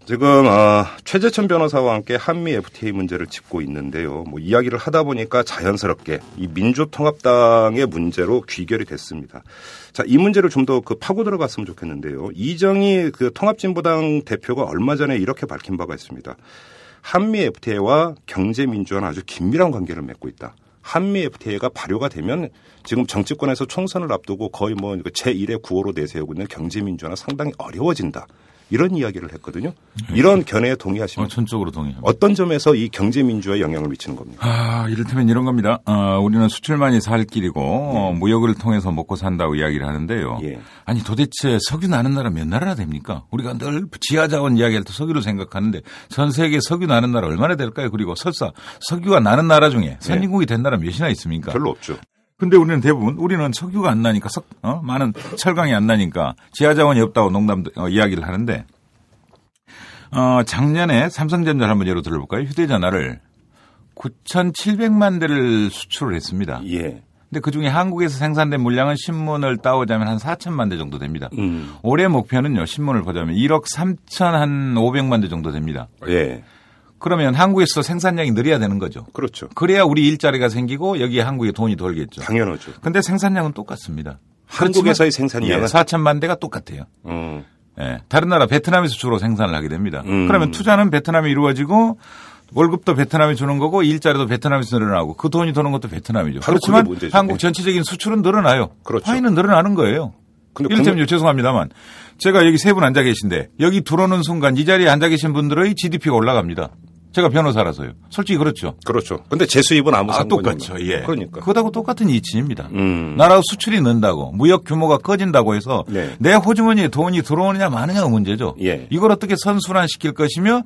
지금 아, 최재천 변호사와 함께 한미 FTA 문제를 짚고 있는데요. 뭐 이야기를 하다 보니까 자연스럽게 이 민주통합당의 문제로 귀결이 됐습니다. 자, 이 문제를 좀 더 그 파고 들어갔으면 좋겠는데요. 이정희 그 통합진보당 대표가 얼마 전에 이렇게 밝힌 바가 있습니다. 한미 FTA와 경제 민주화는 아주 긴밀한 관계를 맺고 있다. 한미 FTA가 발효가 되면 지금 정치권에서 총선을 앞두고 거의 뭐 제1의 구호로 내세우고 있는 경제민주화는 상당히 어려워진다. 이런 이야기를 했거든요. 이런 견해에 어, 동의하십니까? 전적으로 동의합니다. 어떤 점에서 이 경제 민주화에 영향을 미치는 겁니까? 아, 이를테면 이런 겁니다. 어, 우리는 수출만이 살 길이고 어, 무역을 통해서 먹고 산다고 이야기를 하는데요. 예. 아니 도대체 석유 나는 나라 몇 나라나 됩니까? 우리가 늘 지하 자원 이야기할 때 석유를 생각하는데 전 세계 석유 나는 나라 얼마나 될까요? 그리고 설사 석유가 나는 나라 중에 선진국이 된 나라 몇이나 있습니까? 별로 없죠. 근데 우리는 대부분 우리는 석유가 안 나니까 석, 어? 많은 철강이 안 나니까 지하 자원이 없다고 농담 어, 이야기를 하는데 어, 작년에 삼성전자를 한번 예로 들어볼까요? 휴대전화를 9,700만 대를 수출을 했습니다. 예. 근데 그 중에 한국에서 생산된 물량은 신문을 따오자면 한 4천만 대 정도 됩니다. 음. 올해 목표는요, 신문을 보자면 1억 3천 한 500만 대 정도 됩니다. 예. 그러면 한국에서 생산량이 늘어야 되는 거죠. 그렇죠. 그래야 우리 일자리가 생기고 여기에 한국에 돈이 돌겠죠. 당연하죠. 근데 생산량은 똑같습니다. 한국에서의 생산량은 예, 4천만 대가 똑같아요. 음. 예, 다른 나라 베트남에서 주로 생산을 하게 됩니다. 음. 그러면 투자는 베트남에 이루어지고 월급도 베트남에 주는 거고 일자리도 베트남에서 늘어나고 그 돈이 도는 것도 베트남이죠. 그렇지만. 한국 전체적인 수출은 늘어나요. 그렇죠. 파이는 늘어나는 거예요. 이를테면 국내- 죄송합니다만 제가 여기 세 분 앉아 계신데 여기 들어오는 순간 이 자리에 앉아 계신 분들의 GDP가 올라갑니다. 제가 변호사라서요. 솔직히 그렇죠. 그렇죠. 근데 제 수입은 아무 아, 상관이 똑같죠. 예. 그러니까. 그것하고 똑같은 이치입니다. 음. 나라 수출이 는다고 무역 규모가 커진다고 해서 네. 내 호주머니에 돈이 들어오느냐 마느냐가 문제죠. 예. 이걸 어떻게 선순환시킬 것이며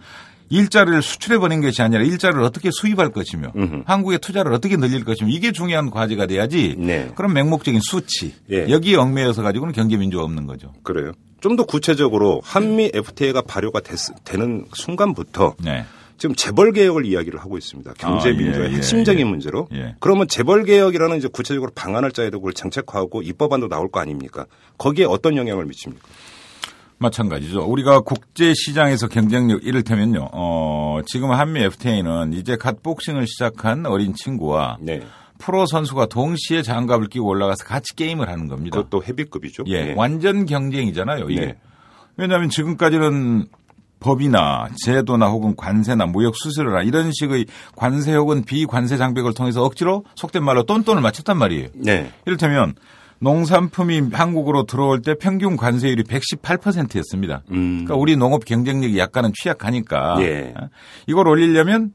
일자리를 수출해 버린 것이 아니라 일자리를 어떻게 수입할 것이며 음흠. 한국의 투자를 어떻게 늘릴 것이며 이게 중요한 과제가 돼야지. 네. 그럼 맹목적인 수치 예. 여기에 얽매여서 가지고는 경제 민주가 없는 거죠. 그래요. 좀 더 구체적으로 한미 FTA가 발효가 됐, 되는 순간부터 네. 지금 재벌 개혁을 이야기를 하고 있습니다. 경제 아, 민주화의 예, 예, 핵심적인 예. 문제로. 예. 그러면 재벌 개혁이라는 이제 구체적으로 방안을 짜야 되고 그걸 정책화하고 입법안도 나올 거 아닙니까? 거기에 어떤 영향을 미칩니까? 마찬가지죠. 우리가 국제 시장에서 경쟁력 이를테면요. 어, 지금 한미 FTA는 이제 갓 복싱을 시작한 어린 친구와 네. 프로 선수가 동시에 장갑을 끼고 올라가서 같이 게임을 하는 겁니다. 그것도 헤비급이죠. 예, 네. 완전 경쟁이잖아요, 이게. 네. 왜냐하면 지금까지는 법이나 제도나 혹은 관세나 무역 수수료나 이런 식의 관세 혹은 비관세 장벽을 통해서 억지로 속된 말로 똔똔을 맞췄단 말이에요. 네. 이를테면 농산품이 한국으로 들어올 때 평균 관세율이 118%였습니다. 음. 그러니까 우리 농업 경쟁력이 약간은 취약하니까 예. 어? 이걸 올리려면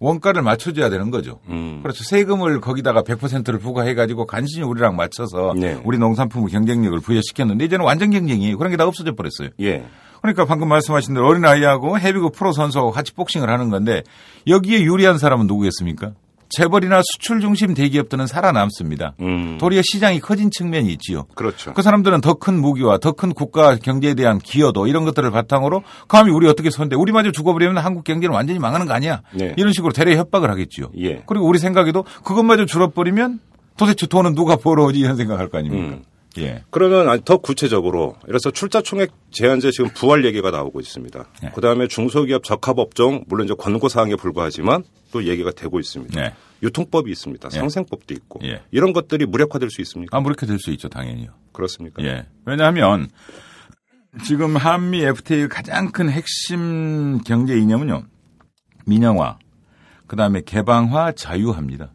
원가를 맞춰줘야 되는 거죠. 음. 그렇죠. 세금을 거기다가 100%를 부과해가지고 간신히 우리랑 맞춰서 네. 우리 농산품의 경쟁력을 부여시켰는데 이제는 완전 경쟁이 그런 게 다 없어져 버렸어요. 예. 그러니까 방금 말씀하신 대로 어린아이하고 헤비급 프로 선수하고 같이 복싱을 하는 건데 여기에 유리한 사람은 누구겠습니까? 재벌이나 수출 중심 대기업들은 살아남습니다. 음. 도리어 시장이 커진 측면이 있지요. 그렇죠. 그 사람들은 더 큰 무기와 더 큰 국가 경제에 대한 기여도 이런 것들을 바탕으로 감히 우리 어떻게 손대 우리마저 죽어버리면 한국 경제는 완전히 망하는 거 아니야? 네. 이런 식으로 대래 협박을 하겠지요. 예. 그리고 우리 생각에도 그것마저 줄어버리면 도대체 돈은 누가 벌어오지 이런 생각할 거 아닙니까? 음. 예. 그러면 더 구체적으로 그래서 출자 총액 제한제 지금 부활 얘기가 나오고 있습니다. 네. 그다음에 중소기업 적합 업종 물론 이제 권고 사항에 불과하지만 또 얘기가 되고 있습니다. 네. 유통법이 있습니다. 예. 상생법도 있고 예. 이런 것들이 무력화될 수 있습니까? 아, 무렇게 될수 있죠, 당연히요. 그렇습니까? 예. 왜냐하면 지금 한미 FTA의 가장 큰 핵심 경제 이념은요. 민영화, 그다음에 개방화, 자유화입니다.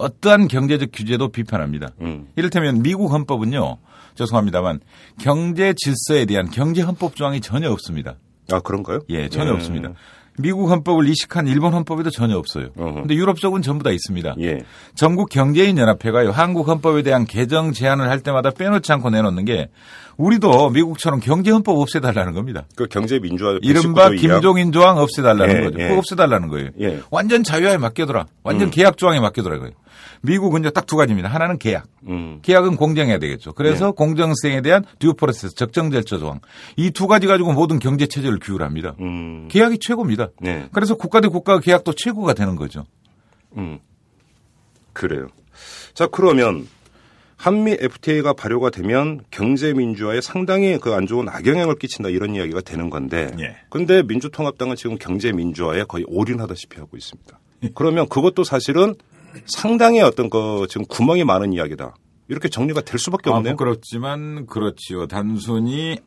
어떠한 경제적 규제도 비판합니다. 음. 이를테면 미국 헌법은요. 죄송합니다만 경제 질서에 대한 경제 헌법 조항이 전혀 없습니다. 아 그런가요? 예, 전혀 예. 없습니다. 미국 헌법을 이식한 일본 헌법에도 전혀 없어요. 근데 유럽 쪽은 전부 다 있습니다. 예. 전국 경제인 연합회가요 한국 헌법에 대한 개정 제안을 할 때마다 빼놓지 않고 내놓는 게 우리도 미국처럼 경제 헌법 없애달라는 겁니다. 그 경제 민주화 이른바 119조 이하. 김종인 조항 없애달라는 예, 거죠. 예. 없애달라는 거예요. 예. 완전 자유화에 맡겨둬라. 완전 음. 계약 조항에 맡겨둬라 이거예요. 미국은 딱두 가지입니다. 하나는 계약. 음. 계약은 공정해야 되겠죠. 그래서 네. 공정성에 대한 듀 프로세스, 적정 절차 조항. 이 두 가지 가지고 모든 경제 체제를 규율합니다. 음. 계약이 최고입니다. 네. 그래서 국가 대 국가 계약도 최고가 되는 거죠. 음. 그래요. 자, 그러면 한미 FTA가 발효가 되면 경제 민주화에 상당히 그 안 좋은 악영향을 끼친다 이런 이야기가 되는 건데. 예. 근데 민주통합당은 지금 경제 민주화에 거의 올인하다시피 하고 있습니다. 그러면 그것도 사실은 상당히 어떤 그 지금 구멍이 많은 이야기다. 이렇게 정리가 될 수밖에 아, 없네요. 부끄럽지만 그렇지요. 단순히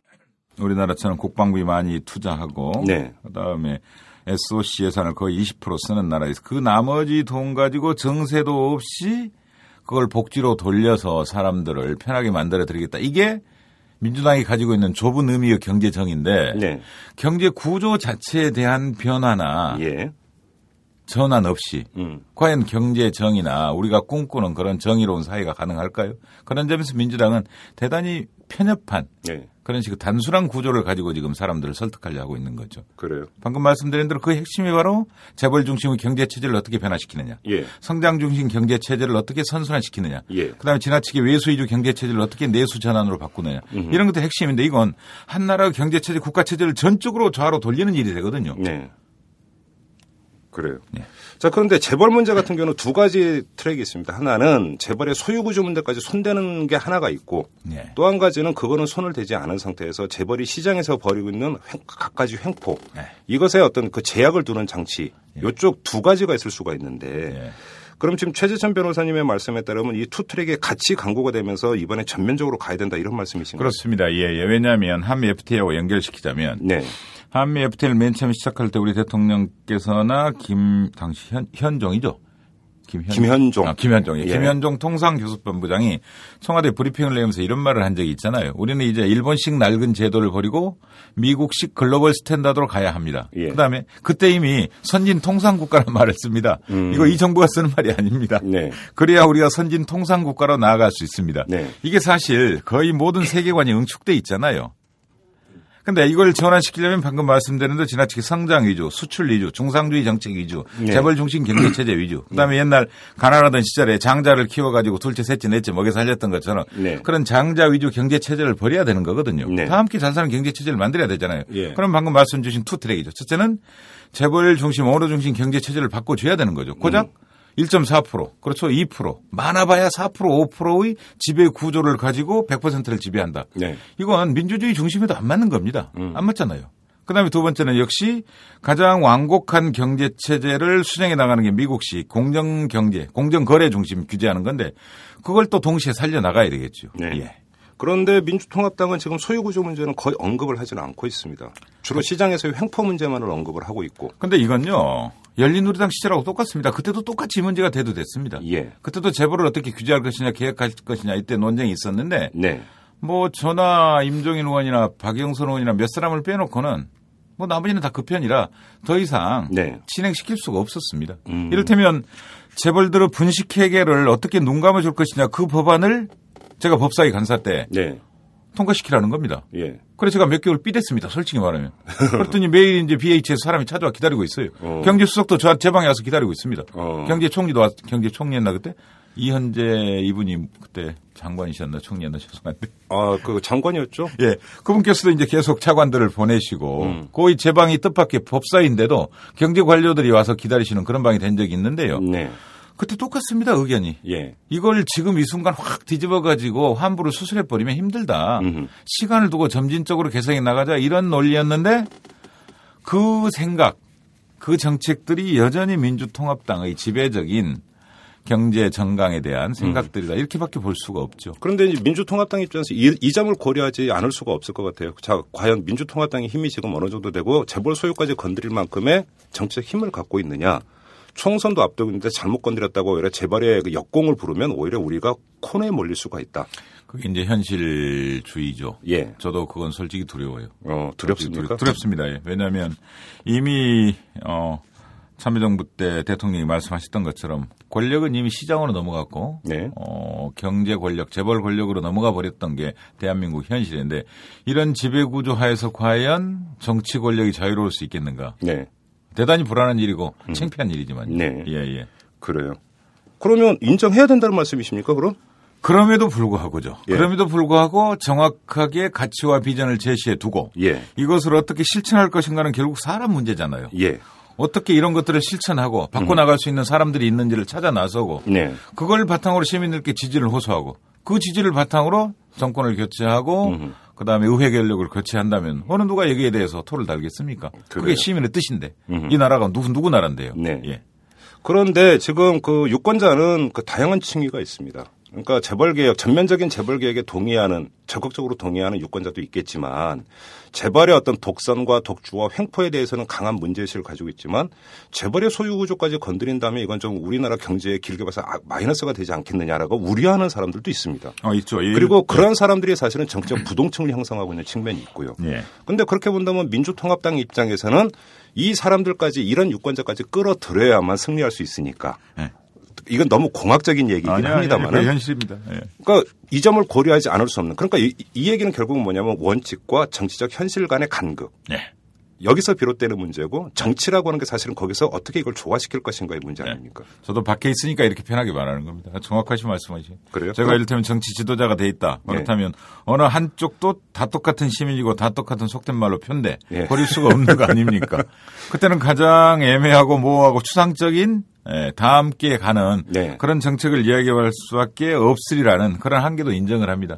우리나라처럼 국방비 많이 투자하고 네. 그다음에 SOC 예산을 거의 20% 쓰는 나라에서 그 나머지 돈 가지고 정세도 없이 그걸 복지로 돌려서 사람들을 편하게 만들어 드리겠다. 이게 민주당이 가지고 있는 좁은 의미의 경제정인데 네. 경제 구조 자체에 대한 변화나 예. 전환 없이 음. 과연 경제 정의나 우리가 꿈꾸는 그런 정의로운 사회가 가능할까요? 그런 점에서 민주당은 대단히 편협한 네. 그런 식의 단순한 구조를 가지고 지금 사람들을 설득하려 하고 있는 거죠. 그래요. 방금 말씀드린 대로 그 핵심이 바로 재벌 중심의 경제 체제를 어떻게 변화시키느냐. 예. 성장 중심 경제 체제를 어떻게 선순환시키느냐. 예. 그다음에 지나치게 외수 위주 경제 체제를 어떻게 내수 전환으로 바꾸느냐. 이런 것도 핵심인데 이건 한 나라 경제 체제, 국가 체제를 전적으로 좌로 돌리는 일이 되거든요. 네. 그래요. 네. 자, 그런데 재벌 문제 같은 경우는 두 가지 트랙이 있습니다. 하나는 재벌의 소유구조 문제까지 손대는 게 하나가 있고 네. 또한 가지는 그거는 손을 대지 않은 상태에서 재벌이 시장에서 벌이고 있는 횡- 갖가지 횡포 네. 이것에 어떤 그 제약을 두는 장치 요쪽 두 가지가 있을 수가 있는데 네. 그럼 지금 최재천 변호사님의 말씀에 따르면 이 two track에 같이 강구가 되면서 이번에 전면적으로 가야 된다 이런 말씀이신가요? 그렇습니다. 예, 예. 왜냐하면 한미 FTA하고 연결시키자면 네. 한미 FTA를 맨 처음 시작할 때 우리 대통령께서나 김 당시 현 현종이죠. 김현, 김현종. 아, 김현종. 예. 예. 김현종 통상교섭본부장이 청와대 브리핑을 내면서 이런 말을 한 적이 있잖아요. 우리는 이제 일본식 낡은 제도를 버리고 미국식 global standard로 가야 합니다. 예. 그다음에 그때 이미 선진 통상국가라는 말을 씁니다. 음. 이거 이 정부가 쓰는 말이 아닙니다. 네. 그래야 우리가 선진 통상국가로 나아갈 수 있습니다. 네. 이게 사실 거의 모든 세계관이 응축돼 있잖아요. 근데 이걸 전환시키려면 방금 말씀드린 대로 지나치게 성장 위주, 수출 위주, 중상주의 정책 위주, 네. 재벌 중심 경제 체제 위주. 그다음에 옛날 가난하던 시절에 장자를 키워 가지고 둘째, 셋째, 넷째 먹여 살렸던 것처럼 네. 그런 장자 위주 경제 체제를 버려야 되는 거거든요. 네. 다 함께 잘 사는 경제 체제를 만들어야 되잖아요. 예. 그럼 방금 말씀 주신 two track이죠. 첫째는 재벌 중심, 어느 중심 경제 체제를 바꿔 줘야 되는 거죠. 고작 음. 1.4% 그렇죠. 2% 많아봐야 4% 5%의 지배 구조를 가지고 100%를 지배한다. 네. 이건 민주주의 중심에도 안 맞는 겁니다. 음. 안 맞잖아요. 그다음에 두 번째는 역시 가장 완곡한 경제 체제를 수정해 나가는 게 미국식 공정 경제, 공정 거래 중심 규제하는 건데 그걸 또 동시에 살려 나가야 되겠죠. 네. 예. 그런데 민주통합당은 지금 소유구조 문제는 거의 언급을 하지는 않고 있습니다. 주로 시장에서의 횡포 문제만을 언급을 하고 있고. 근데 이건요. 열린우리당 시절하고 똑같습니다. 그때도 똑같이 이 문제가 돼도 됐습니다. 예. 그때도 재벌을 어떻게 규제할 것이냐 계획할 것이냐 이때 논쟁이 있었는데 네. 뭐 저나 임종인 의원이나 박영선 의원이나 몇 사람을 빼놓고는 뭐뭐 나머지는 다 그 편이라 더 이상 네. 진행시킬 수가 없었습니다. 음. 이를테면 재벌들의 분식 회계를 어떻게 눈 감아 줄 것이냐 그 법안을 제가 법사위 간사 때 네. 통과시키라는 겁니다. 예. 그래서 제가 몇 개월 삐댔습니다. 솔직히 말하면. (laughs) 그랬더니 매일 이제 BH에서 사람이 찾아와 기다리고 있어요. 어. 경제 수석도 저, 제 방에 와서 기다리고 있습니다. 어. 경제 총리도 왔, 경제 총리였나 그때? 이현재 이분이 그때 장관이셨나 총리였나 죄송한데. 아, 그 장관이었죠? 예. 그분께서도 이제 계속 차관들을 보내시고 음. 거의 제 방이 뜻밖의 법사인데도 경제 관료들이 와서 기다리시는 그런 방이 된 적이 있는데요. 네. 그때 똑같습니다. 의견이. 예. 이걸 지금 이 순간 확 뒤집어 가지고 환부를 수술해 버리면 힘들다. 음흠. 시간을 두고 점진적으로 개성이 나가자 이런 논리였는데 그 생각, 그 정책들이 여전히 민주통합당의 지배적인 경제 정강에 대한 생각들이다. 이렇게밖에 볼 수가 없죠. 그런데 이제 민주통합당 입장에서 이, 이 점을 고려하지 않을 수가 없을 것 같아요. 자, 과연 민주통합당의 힘이 지금 어느 정도 되고 재벌 소유까지 건드릴 만큼의 정치적 힘을 갖고 있느냐. 총선도 앞두고 있는데 잘못 건드렸다고 오히려 재벌의 그 역공을 부르면 오히려 우리가 코너에 몰릴 수가 있다. 그게 이제 현실주의죠. 예. 저도 그건 솔직히 두려워요. 어, 두렵습니까? 두렵습니다. 예. 왜냐하면 이미 어 참여정부 때 대통령이 말씀하셨던 것처럼 권력은 이미 시장으로 넘어갔고 네. 어 경제 권력, 재벌 권력으로 넘어가 버렸던 게 대한민국 현실인데 이런 지배 구조 하에서 과연 정치 권력이 자유로울 수 있겠는가? 네. 대단히 불안한 일이고 창피한 일이지만 네. 예, 예. 그래요. 그러면 인정해야 된다는 말씀이십니까, 그럼? 그럼에도 불구하고죠. 예. 그럼에도 불구하고 정확하게 가치와 비전을 제시해 두고 예. 이것을 어떻게 실천할 것인가는 결국 사람 문제잖아요. 예. 어떻게 이런 것들을 실천하고 바꿔나갈 수 있는 사람들이 있는지를 찾아 나서고 네. 그걸 바탕으로 시민들께 지지를 호소하고 그 지지를 바탕으로 정권을 교체하고 음흠. 그다음에 의회 권력을 교체한다면 어느 누가 여기에 대해서 토를 달겠습니까? 그게 그래요. 시민의 뜻인데 음흠. 이 나라가 누구 누구 나라인데요. 네. 예. 그런데 지금 그 유권자는 그 다양한 층위가 있습니다. 그러니까 재벌 개혁, 전면적인 재벌 개혁에 동의하는, 적극적으로 동의하는 유권자도 있겠지만, 재벌의 어떤 독선과 독주와 횡포에 대해서는 강한 문제의식을 가지고 있지만, 재벌의 소유 구조까지 건드린다면 이건 좀 우리나라 경제에 길게 봐서 아, 마이너스가 되지 않겠느냐라고 우려하는 사람들도 있습니다. 어 있죠. 예. 그리고 그런 사람들이 사실은 정치적 (clears throat) 부동층을 형성하고 있는 측면이 있고요. 예. 근데 그렇게 본다면 민주통합당 입장에서는 이 사람들까지 이런 유권자까지 끌어들여야만 승리할 수 있으니까 예. 이건 너무 공학적인 아니요. 합니다만은 그게 현실입니다. 예. 그러니까 이 점을 고려하지 않을 수 없는 그러니까 이, 이 얘기는 결국은 뭐냐면 원칙과 정치적 현실 간의 간극 예. 여기서 비롯되는 문제고 정치라고 하는 게 사실은 거기서 어떻게 이걸 조화시킬 것인가의 문제 네. 아닙니까? 저도 밖에 있으니까 이렇게 편하게 말하는 겁니다. 정확하신 말씀이시죠. 그래요? 제가 그럼- 이를테면 정치 지도자가 돼 있다. 그렇다면 어느 한쪽도 다 똑같은 시민이고 다 똑같은 속된 말로 편대 예. 버릴 수가 없는 거 아닙니까? (laughs) 그때는 가장 애매하고 모호하고 추상적인 예, 다 함께 가는 네. 그런 정책을 이야기할 수밖에 없으리라는 그런 한계도 인정을 합니다.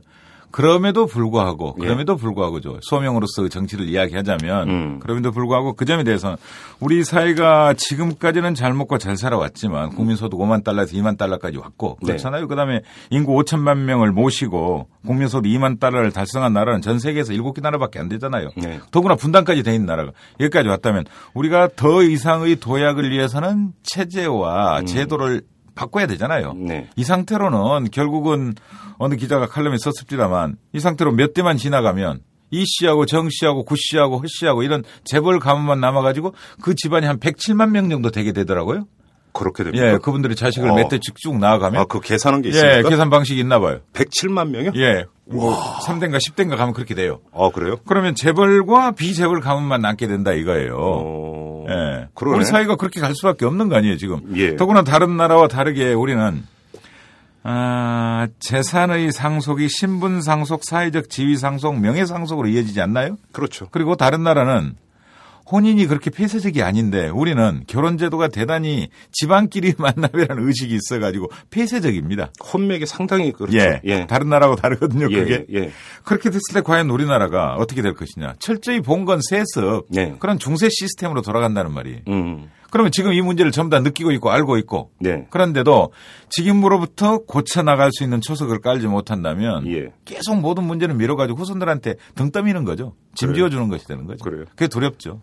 그럼에도 불구하고 예. 그럼에도 불구하고죠 소명으로서 정치를 이야기하자면 음. 그럼에도 불구하고 그 점에 대해서는 우리 사회가 지금까지는 잘 먹고 잘 살아왔지만 국민소득 5만 달러에서 2만 달러까지 왔고 네. 그렇잖아요. 그다음에 인구 5천만 명을 모시고 국민소득 2만 달러를 달성한 나라는 전 세계에서 7개 나라밖에 안 되잖아요. 네. 더구나 분단까지 돼 있는 나라가 여기까지 왔다면 우리가 더 이상의 도약을 위해서는 체제와 제도를 바꿔야 되잖아요. 음. 네. 이 상태로는 결국은 어느 기자가 칼럼에 썼습니다만 이 상태로 몇 대만 지나가면 이 씨하고 정 씨하고 구 씨하고 허 씨하고 이런 재벌 가문만 남아가지고 그 집안이 한 107만 명 정도 되게 되더라고요. 그렇게 됩니까? 예, 그분들의 자식을 어. 몇대쭉 나아가면. 아, 그 계산한 게 예, 있습니까? 계산 방식이 있나 봐요. 107만 명이요? 예, 뭐 3대인가 10대인가 가면 그렇게 돼요. 아, 그래요? 그러면 재벌과 비재벌 가문만 남게 된다 이거예요. 어. 예. 그러네. 우리 사회가 그렇게 갈 수밖에 없는 거 아니에요, 지금. 예. 더구나 다른 나라와 다르게 우리는 아, 재산의 상속이 신분 상속, 사회적 지위 상속, 명예 상속으로 이어지지 않나요? 그렇죠. 그리고 다른 나라는 혼인이 그렇게 폐쇄적이 아닌데 우리는 결혼 제도가 대단히 집안끼리 (laughs) 만남이라는 의식이 있어가지고 폐쇄적입니다. 혼맥이 상당히 그렇죠. 예, 예. 다른 나라하고 다르거든요. 예, 그게 예. 그렇게 됐을 때 과연 우리나라가 어떻게 될 것이냐? 철저히 본건 세습 네. 그런 중세 시스템으로 돌아간다는 말이에요. 음. 그러면 지금 이 문제를 전부 다 느끼고 있고 알고 있고 네. 그런데도 지금으로부터 고쳐 나갈 수 있는 초석을 깔지 못한다면 예. 계속 모든 문제를 미뤄가지고 후손들한테 등 떠미는 거죠. 짐 그래요. 지어주는 것이 되는 거죠. 그래요. 그게 두렵죠.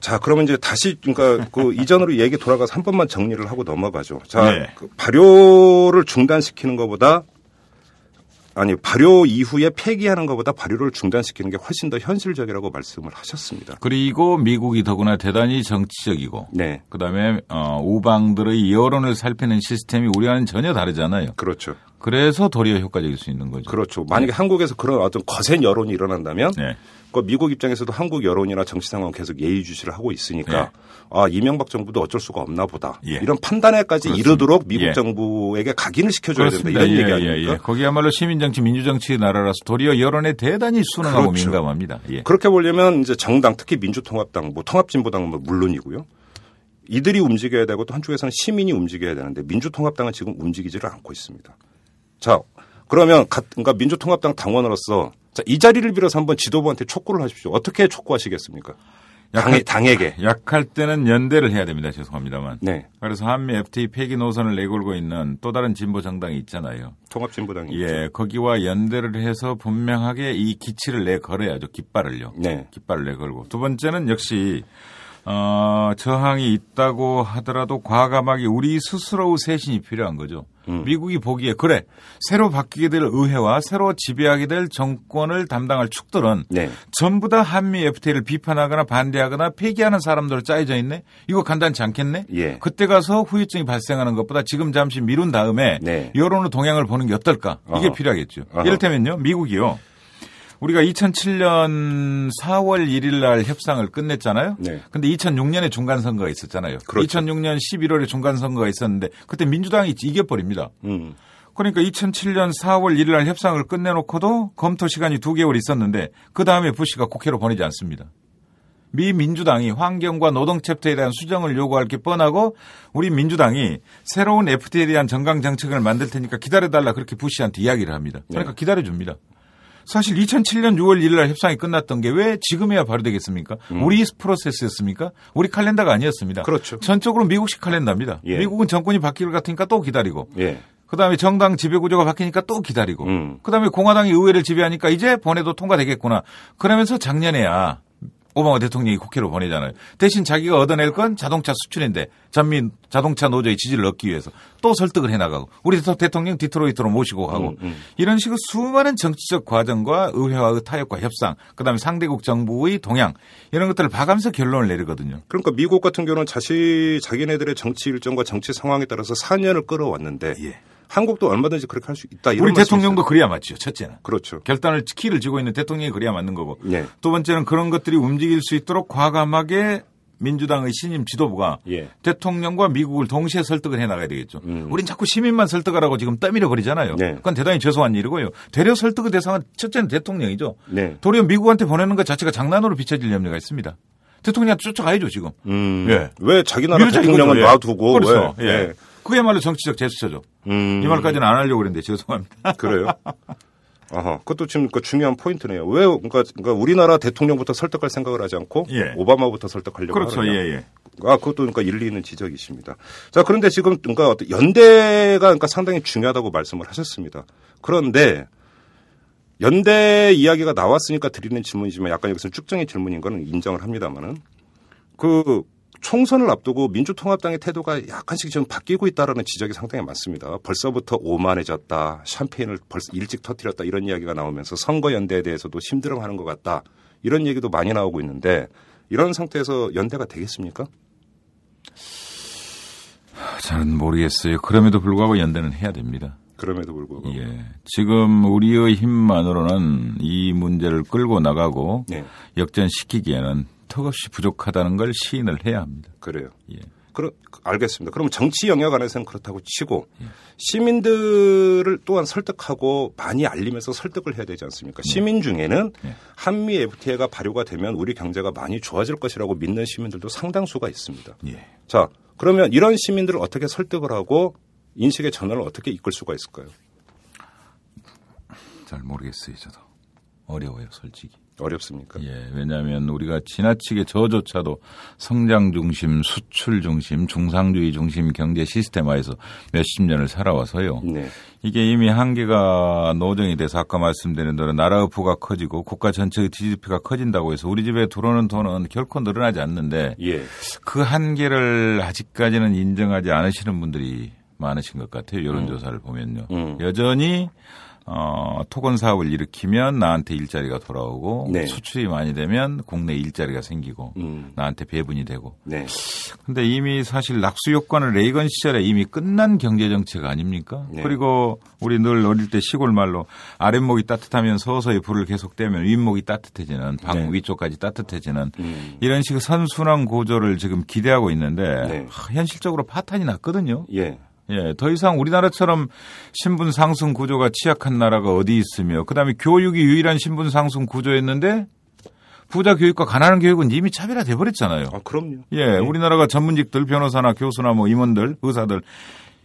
자, 그러면 이제 다시 그러니까 그 (laughs) 이전으로 얘기 돌아가서 한 번만 정리를 하고 넘어가죠. 자, 네. 그 발효를 중단시키는 것보다 아니 발효 이후에 폐기하는 것보다 발효를 중단시키는 게 훨씬 더 현실적이라고 말씀을 하셨습니다. 그리고 미국이 더구나 대단히 정치적이고 네, 그다음에 어, 우방들의 여론을 살피는 시스템이 우리와는 전혀 다르잖아요. 그렇죠. 그래서 도리어 효과적일 수 있는 거죠. 그렇죠. 만약에 한국에서 그런 어떤 거센 여론이 일어난다면 네. 그 미국 입장에서도 한국 여론이나 정치 상황 계속 예의주시를 하고 있으니까 네. 아 이명박 정부도 어쩔 수가 없나 보다 예. 이런 판단에까지 그렇습니다. 이르도록 미국 예. 정부에게 각인을 시켜줘야 된다 이런 예, 얘기 예, 아닙니까? 예. 거기야말로 시민정치, 민주정치의 나라라서 도리어 여론에 대단히 순응하고 그렇죠. 민감합니다. 예. 그렇게 보려면 이제 정당 특히 민주통합당, 뭐 통합진보당은 뭐 물론이고요. 이들이 움직여야 되고 또 한쪽에서는 시민이 움직여야 되는데 민주통합당은 지금 움직이지를 않고 있습니다. 자, 그러면 가- 그러니까 민주통합당 당원으로서 자, 이 자리를 빌어서 한번 지도부한테 촉구를 하십시오. 어떻게 촉구하시겠습니까? 당에, 당에게. 약할 때는 연대를 해야 됩니다. 죄송합니다만. 네. 그래서 한미 FTA 폐기 노선을 내걸고 있는 또 다른 진보 정당이 있잖아요. 통합진보당이. 예, 거기와 연대를 해서 분명하게 이 기치를 내걸어야죠. 깃발을요. 네. 깃발을 내걸고. 두 번째는 역시 어, 저항이 있다고 하더라도 과감하게 우리 스스로의 쇄신이 필요한 거죠. 음. 미국이 보기에 그래 새로 바뀌게 될 의회와 새로 지배하게 될 정권을 담당할 축들은 네. 전부 다 한미 FTA를 비판하거나 반대하거나 폐기하는 사람들로 짜여져 있네. 이거 간단치 않겠네. 예. 그때 가서 후유증이 발생하는 것보다 지금 잠시 미룬 다음에 네. 여론의 동향을 보는 게 어떨까? 이게 어허. 필요하겠죠. 어허. 이를테면요, 미국이요. 우리가 2007년 4월 1일 날 협상을 끝냈잖아요. 네. 근데 2006년에 중간 선거가 있었잖아요. 그렇죠. 2006년 11월에 중간 선거가 있었는데 그때 민주당이 이겨 버립니다. 음. 그러니까 2007년 4월 1일 날 협상을 끝내놓고도 검토 시간이 두 개월 있었는데 그 다음에 부시가 국회로 보내지 않습니다. 미 민주당이 환경과 노동 챕터에 대한 수정을 요구할 게 뻔하고 우리 민주당이 새로운 FTA에 대한 정강 정책을 만들 테니까 기다려달라 그렇게 부시한테 이야기를 합니다. 그러니까 네. 기다려줍니다. 사실 2007년 6월 1일 날 협상이 끝났던 게 왜 지금에야 발효되겠습니까? 우리 프로세스였습니까? 우리 칼렌더가 아니었습니다. 음. 그렇죠. 전적으로 미국식 칼렌더입니다. 예. 미국은 정권이 바뀔 것 같으니까 또 기다리고 예. 그다음에 정당 지배 구조가 바뀌니까 또 기다리고 음. 그다음에 공화당이 의회를 지배하니까 이제 보내도 통과되겠구나. 그러면서 작년에야 오바마 대통령이 국회로 보내잖아요. 대신 자기가 얻어낼 건 자동차 수출인데 전민 자동차 노조의 지지를 얻기 위해서 또 설득을 해나가고 우리 대- 대통령 디트로이트로 모시고 가고 음, 음. 이런 식으로 수많은 정치적 과정과 의회와의 타협과 협상 그다음에 상대국 정부의 동향 이런 것들을 봐가면서 결론을 내리거든요. 그러니까 미국 같은 경우는 자신 자기네들의 정치 일정과 정치 상황에 따라서 4년을 끌어왔는데 한국도 얼마든지 그렇게 할 수 있다. 이런 예. 우리? 대통령도 그래야 맞죠. 첫째는. 그렇죠. 결단을 키를 쥐고 있는 대통령이 그래야 맞는 거고 네. 두 번째는 그런 것들이 움직일 수 있도록 과감하게 민주당의 신임 지도부가 예. 대통령과 미국을 동시에 설득을 해 나가야 되겠죠. 음. 우린 자꾸 시민만 설득하라고 지금 떠밀어 버리잖아요. 네. 그건 대단히 죄송한 일이고요. 대려 설득의 대상은 첫째는 대통령이죠. 네. 도리어 미국한테 보내는 것 자체가 장난으로 비춰질 염려가 있습니다. 대통령한테 쫓아가야죠 지금. 음. 예. 왜 자기 나라 대통령은. 예. 놔두고 그렇죠. 왜? 예. 그야말로 정치적 제스처죠. 음. 이 말까지는 안 하려고 그랬는데 죄송합니다. (laughs) 그래요? (laughs) 아하, 그것도 지금 그 중요한 포인트네요. 왜, 그러니까, 그러니까 우리나라 대통령부터 설득할 생각을 하지 않고 예. 오바마부터 설득하려고 그렇죠. 하느냐. 예, 예. 아, 그것도 그러니까 일리 있는 지적이십니다. 자, 그런데 지금 그러니까 어떤 연대가 그러니까 상당히 중요하다고 말씀을 하셨습니다. 그런데 연대 이야기가 나왔으니까 드리는 질문이지만 약간 여기서 쭉정의 질문인 거는 인정을 합니다만은 그 총선을 앞두고 민주통합당의 태도가 약간씩 좀 바뀌고 있다라는 지적이 상당히 많습니다. 벌써부터 오만해졌다, 샴페인을 벌써 일찍 터뜨렸다 이런 이야기가 나오면서 선거 연대에 대해서도 심드렁하는 것 같다 이런 얘기도 많이 나오고 있는데 이런 상태에서 연대가 되겠습니까? 잘 모르겠어요. 그럼에도 불구하고 연대는 해야 됩니다. 그럼에도 불구하고 예. 지금 우리의 힘만으로는 이 문제를 끌고 나가고 네, 역전시키기에는 턱없이 부족하다는 걸 시인을 해야 합니다. 그래요. 예. 그럼 알겠습니다. 그럼 정치 영역 안에서는 그렇다고 치고 시민들을 또한 설득하고 많이 알리면서 설득을 해야 되지 않습니까? 시민 중에는 네. 한미 FTA가 발효가 되면 우리 경제가 많이 좋아질 것이라고 믿는 시민들도 상당수가 있습니다. 예. 자, 그러면 이런 시민들을 어떻게 설득을 하고 인식의 전환을 어떻게 이끌 수가 있을까요? 잘 모르겠어요, 저도. 어려워요, 솔직히. 어렵습니까? 예, 왜냐하면 우리가 지나치게 저조차도 성장 중심, 수출 중심, 중상주의 중심 경제 시스템화에서 몇십 년을 살아와서요. 네. 이게 이미 한계가 노정이 돼서 아까 말씀드린 대로 나라의 부가 커지고 국가 전체의 GDP가 커진다고 해서 우리 집에 들어오는 돈은 결코 늘어나지 않는데 예. 그 한계를 아직까지는 인정하지 않으시는 분들이 많으신 것 같아요. 여론조사를 보면요. 음. 여전히 어, 토건 사업을 일으키면 나한테 일자리가 돌아오고 네. 수출이 많이 되면 국내 일자리가 생기고 음. 나한테 배분이 되고. 네. 근데 이미 사실 낙수 효과는 레이건 시절에 이미 끝난 경제 정책 아닙니까? 네. 그리고 우리 늘 어릴 때 시골 말로 아랫목이 따뜻하면 서서히 불을 계속 떼면 윗목이 따뜻해지는 방 네. 위쪽까지 따뜻해지는 음. 이런 식의 선순환 구조를 지금 기대하고 있는데 네. 하, 현실적으로 파탄이 났거든요. 예. 예, 더 이상 우리나라처럼 신분 상승 구조가 취약한 나라가 어디 있으며 그다음에 교육이 유일한 신분 상승 구조였는데 부자 교육과 가난한 교육은 이미 차별화돼 버렸잖아요. 아, 그럼요. 예, 우리나라가 전문직들 변호사나 교수나 뭐 임원들, 의사들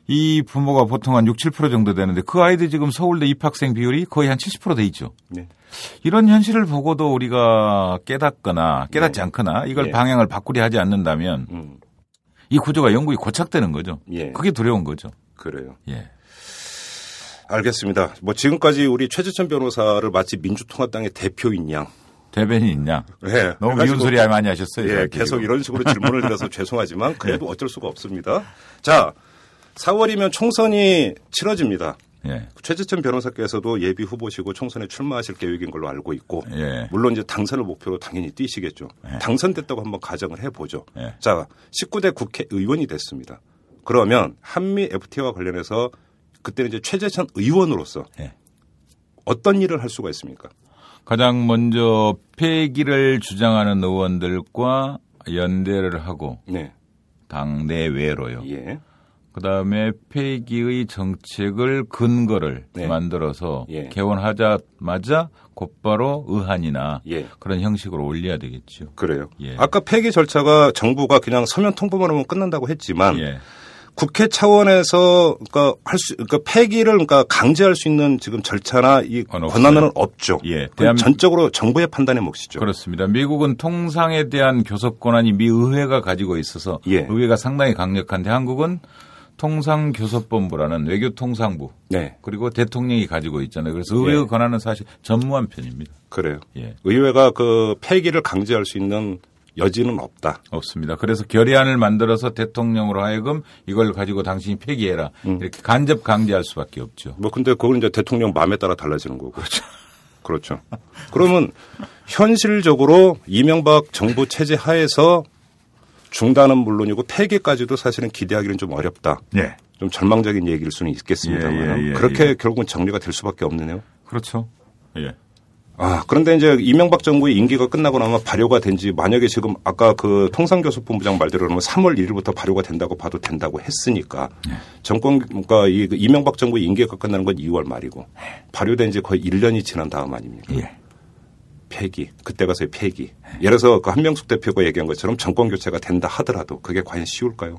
이 부모가 보통 한 6, 7% 정도 되는데 그 아이들 지금 서울대 입학생 비율이 거의 한 70%돼 있죠. 네. 이런 현실을 보고도 우리가 깨닫거나 깨닫지 않거나 이걸 예. 방향을 바꾸려 하지 않는다면 음. 이 구조가 영국이 고착되는 거죠. 예. 그게 두려운 거죠. 그래요. 예. 알겠습니다. 뭐 지금까지 우리 최재천 변호사를 마치 민주통합당의 대표인 양. 대변인 있냐? 예. 너무 미운 소리 많이 하셨어요. 예, 계속 지금. 이런 식으로 질문을 드려서 (laughs) 죄송하지만 그래도 어쩔 수가 없습니다. 자, 4월이면 총선이 치러집니다. 예. 최재천 변호사께서도 예비 후보시고 총선에 출마하실 계획인 걸로 알고 있고 예. 물론 이제 당선을 목표로 당연히 뛰시겠죠. 당선됐다고 한번 가정을 해보죠. 예. 자, 19대 국회의원이 됐습니다. 그러면 한미 FTA와 관련해서 그때는 이제 최재천 의원으로서 예. 어떤 일을 할 수가 있습니까? 가장 먼저 폐기를 주장하는 의원들과 연대를 하고 네. 당 내외로요. 예. 그다음에 폐기의 정책을 근거를 네. 만들어서 예. 개원하자마자 곧바로 의한이나 예. 그런 형식으로 올려야 되겠죠. 그래요. 예. 아까 폐기 절차가 정부가 그냥 서면 통보만 하면 끝난다고 했지만 예. 국회 차원에서 그러니까 할 수, 그러니까 폐기를 그러니까 강제할 수 있는 지금 절차나 이건 권한은. 없죠. 예. 대한- 전적으로 정부의 판단의 몫이죠. 그렇습니다. 미국은 통상에 대한 교섭 권한이 미 의회가 가지고 있어서 예. 의회가 상당히 강력한데 한국은 통상교섭본부라는 외교통상부 네, 그리고 대통령이 가지고 있잖아요. 그래서 의회의 예. 권한은 사실 전무한 편입니다. 그래요. 예. 의회가 그 폐기를 강제할 수 있는 여지는 없다. 없습니다. 그래서 결의안을 만들어서 대통령으로 하여금 이걸 가지고 당신이 폐기해라. 음. 이렇게 간접 강제할 수밖에 없죠. 뭐 근데 그건 이제 대통령 마음에 따라 달라지는 거고. 그렇죠. 그렇죠. 그러면 현실적으로 이명박 정부 체제 하에서 중단은 물론이고 폐기까지도 사실은 기대하기는 좀 어렵다. 네. 좀 절망적인 얘기일 수는 있겠습니다만 예, 예, 예, 그렇게 예. 결국은 정리가 될 수밖에 없네요. 그렇죠. 예. 아 그런데 이제 이명박 정부의 임기가 끝나고 나면 발효가 된 지 만약에 지금 아까 그 통상교섭본부장 말대로 그러면 3월 1일부터 발효가 된다고 봐도 된다고 했으니까 네. 정권 그러니까 이 이명박 정부의 임기가 끝나는 건 2월 말이고 발효된 지 거의 1년이 지난 다음 아닙니까? 예. 폐기 그때 가서의 폐기. 예를 들어서 그 한명숙 대표가 얘기한 것처럼 정권 교체가 된다 하더라도 그게 과연 쉬울까요?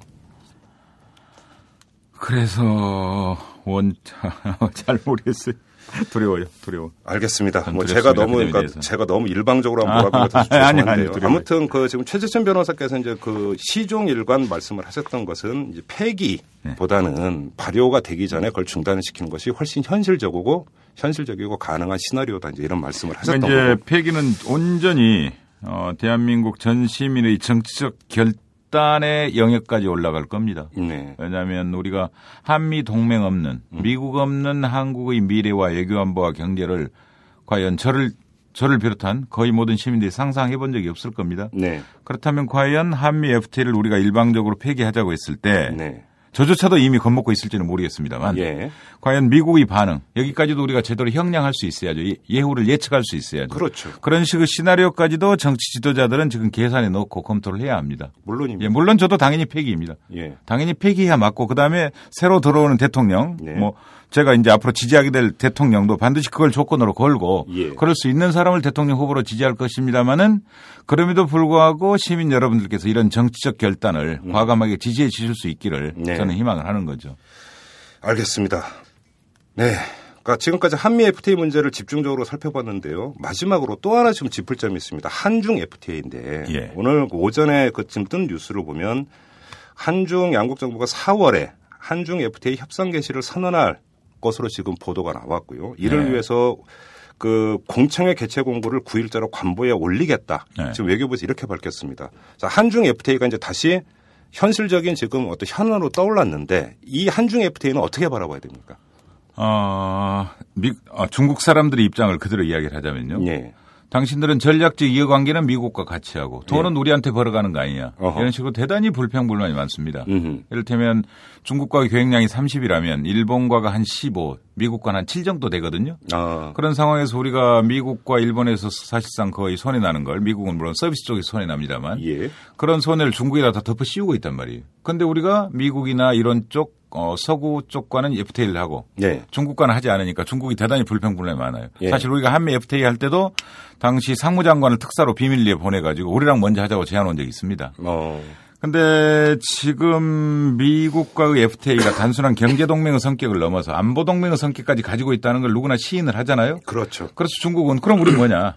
그래서 원 (laughs) 잘 모르겠어요. (laughs) 두려워요. 두려워. 알겠습니다. 전 뭐. 제가 너무 그 그러니까 대해서. 제가 너무 일방적으로 같아서 아니, 아니, 죄송한데요. 아무튼 그 지금 최재천 변호사께서 이제 그 시종 일관 말씀을 하셨던 것은 이제 폐기보다는 발효가 되기 전에 그걸 중단시키는 것이 훨씬 현실적이고 현실적이고 가능한 시나리오다 이제 이런 말씀을 하셨던 그러니까 이제 거고. 폐기는 온전히 어, 대한민국 전 시민의 정치적 결 단의 영역까지 올라갈 겁니다. 네. 왜냐하면 우리가 한미 동맹 없는 음. 미국 없는 한국의 미래와 외교 안보와 경제를 과연 저를 저를 비롯한 거의 모든 시민들이 상상해 본 적이 없을 겁니다. 네. 그렇다면 과연 한미 FTA를 우리가 일방적으로 폐기하자고 했을 때 네. 저조차도 이미 겁먹고 있을지는 모르겠습니다만 예. 과연 미국의 반응 여기까지도 우리가 제대로 형량할 수 있어야죠. 예- 예후를 예측할 수 있어야죠. 그렇죠. 그런 식의 시나리오까지도 정치 지도자들은 지금 계산해 놓고 검토를 해야 합니다. 물론입니다. 예, 물론 저도 당연히 폐기입니다. 예. 당연히 폐기해야 맞고 그다음에 새로 들어오는 대통령 네. 뭐 제가 이제 앞으로 지지하게 될 대통령도 반드시 그걸 조건으로 걸고 예. 그럴 수 있는 사람을 대통령 후보로 지지할 것입니다마는 그럼에도 불구하고 시민 여러분들께서 이런 정치적 결단을 과감하게 지지해 주실 수 있기를 음. 네. 저는 희망을 하는 거죠. 알겠습니다. 네. 그러니까 지금까지 한미 FTA 문제를 집중적으로 살펴봤는데요. 마지막으로 또 하나 지금 짚을 점이 있습니다. 한중 FTA인데 예. 오늘 그 오전에 그 지금 뜬 뉴스를 보면 한중 양국 정부가 4월에 한중 FTA 협상 개시를 선언할 것으로 지금 보도가 나왔고요. 이를 네. 위해서 그 공청회 개최 공고를 9일자로 관보에 올리겠다. 네. 지금 외교부에서 이렇게 밝혔습니다. 자, 한중 FTA가 이제 다시 현실적인 지금 어떤 현안으로 떠올랐는데 이 한중 FTA는 어떻게 바라봐야 됩니까? 어, 미, 어, 중국 사람들의 입장을 그대로 이야기를 하자면요. 예. 당신들은 전략적 이해관계는 미국과 같이 하고 돈은 우리한테 벌어가는 거 아니냐. 예. 어허. 이런 식으로 대단히 불평불만이 많습니다. 음흠. 이를테면 중국과의 계획량이 30이라면 일본과가 한 15, 미국과는 한 7 정도 되거든요. 아, 그런 상황에서 우리가 미국과 일본에서 사실상 거의 손해 나는 걸 미국은 물론 서비스 쪽에 손해 납니다만 예. 그런 손해를 중국에다 다 덮어 씌우고 있단 말이에요. 그런데 우리가 미국이나 이런 쪽 어, 서구 쪽과는 FTA를 하고 네. 중국과는 하지 않으니까 중국이 대단히 불평불만이 많아요. 예. 사실 우리가 한미 FTA 할 때도 당시 상무장관을 특사로 비밀리에 보내가지고 우리랑 먼저 하자고 제안 온 적이 있습니다. 어, 근데 지금 미국과의 FTA가 단순한 경제 동맹의 성격을 넘어서 안보 동맹의 성격까지 가지고 있다는 걸 누구나 시인을 하잖아요. 그렇죠. 그래서 중국은 그럼 우리 뭐냐?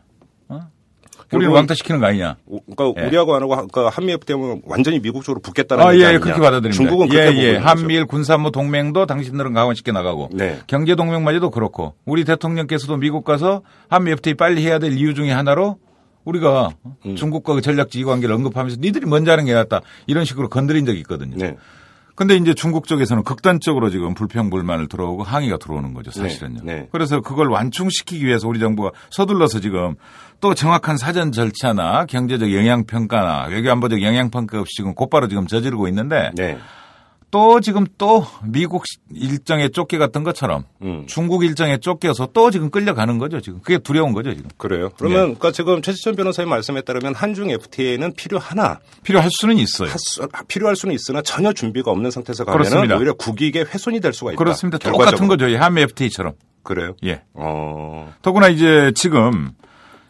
어? 우리를 결국은- 왕따시키는 거 아니냐? 오- 그러니까 예. 우리하고 안 하고 그러니까 한미 FTA면 완전히 미국 쪽으로 붙겠다는 아, 예, 아니냐. 그렇게 받아들입니다. 중국은 그렇게 예, 예. 한미일 군사무 동맹도 당신들은 강화시켜 나가고 네. 경제 동맹마저도 그렇고 우리 대통령께서도 미국 가서 한미 FTA 빨리 해야 될 이유 중에 하나로 우리가 음. 중국과 그 전략적 이관계를 언급하면서 니들이 먼저 하는 게 낫다 이런 식으로 건드린 적이 있거든요. 네. 근데 이제 중국 쪽에서는 극단적으로 지금 불평 불만을 들어오고 항의가 들어오는 거죠, 사실은요. 네, 네. 그래서 그걸 완충시키기 위해서 우리 정부가 서둘러서 지금 또 정확한 사전 절차나 경제적 영향평가나 외교안보적 영향평가 없이 지금 곧바로 지금 저지르고 있는데 네. 또 지금 또 미국 일정에 쫓겨갔던 것처럼 음. 중국 일정에 쫓겨서 또 지금 끌려가는 거죠, 지금. 그게 두려운 거죠, 지금. 그래요. 그러면 그러니까 지금 최지천 변호사님 말씀에 따르면 한중 FTA는 필요하나 필요할 수는 있어요. 할 수- 필요할 수는 있으나 전혀 준비가 없는 상태에서 가면 그렇습니다. 오히려 국익에 훼손이 될 수가 있다. 그렇습니다. 결과적으로. 똑같은 거죠, 이 한미 FTA처럼. 그래요. 예. 어. 더구나 이제 지금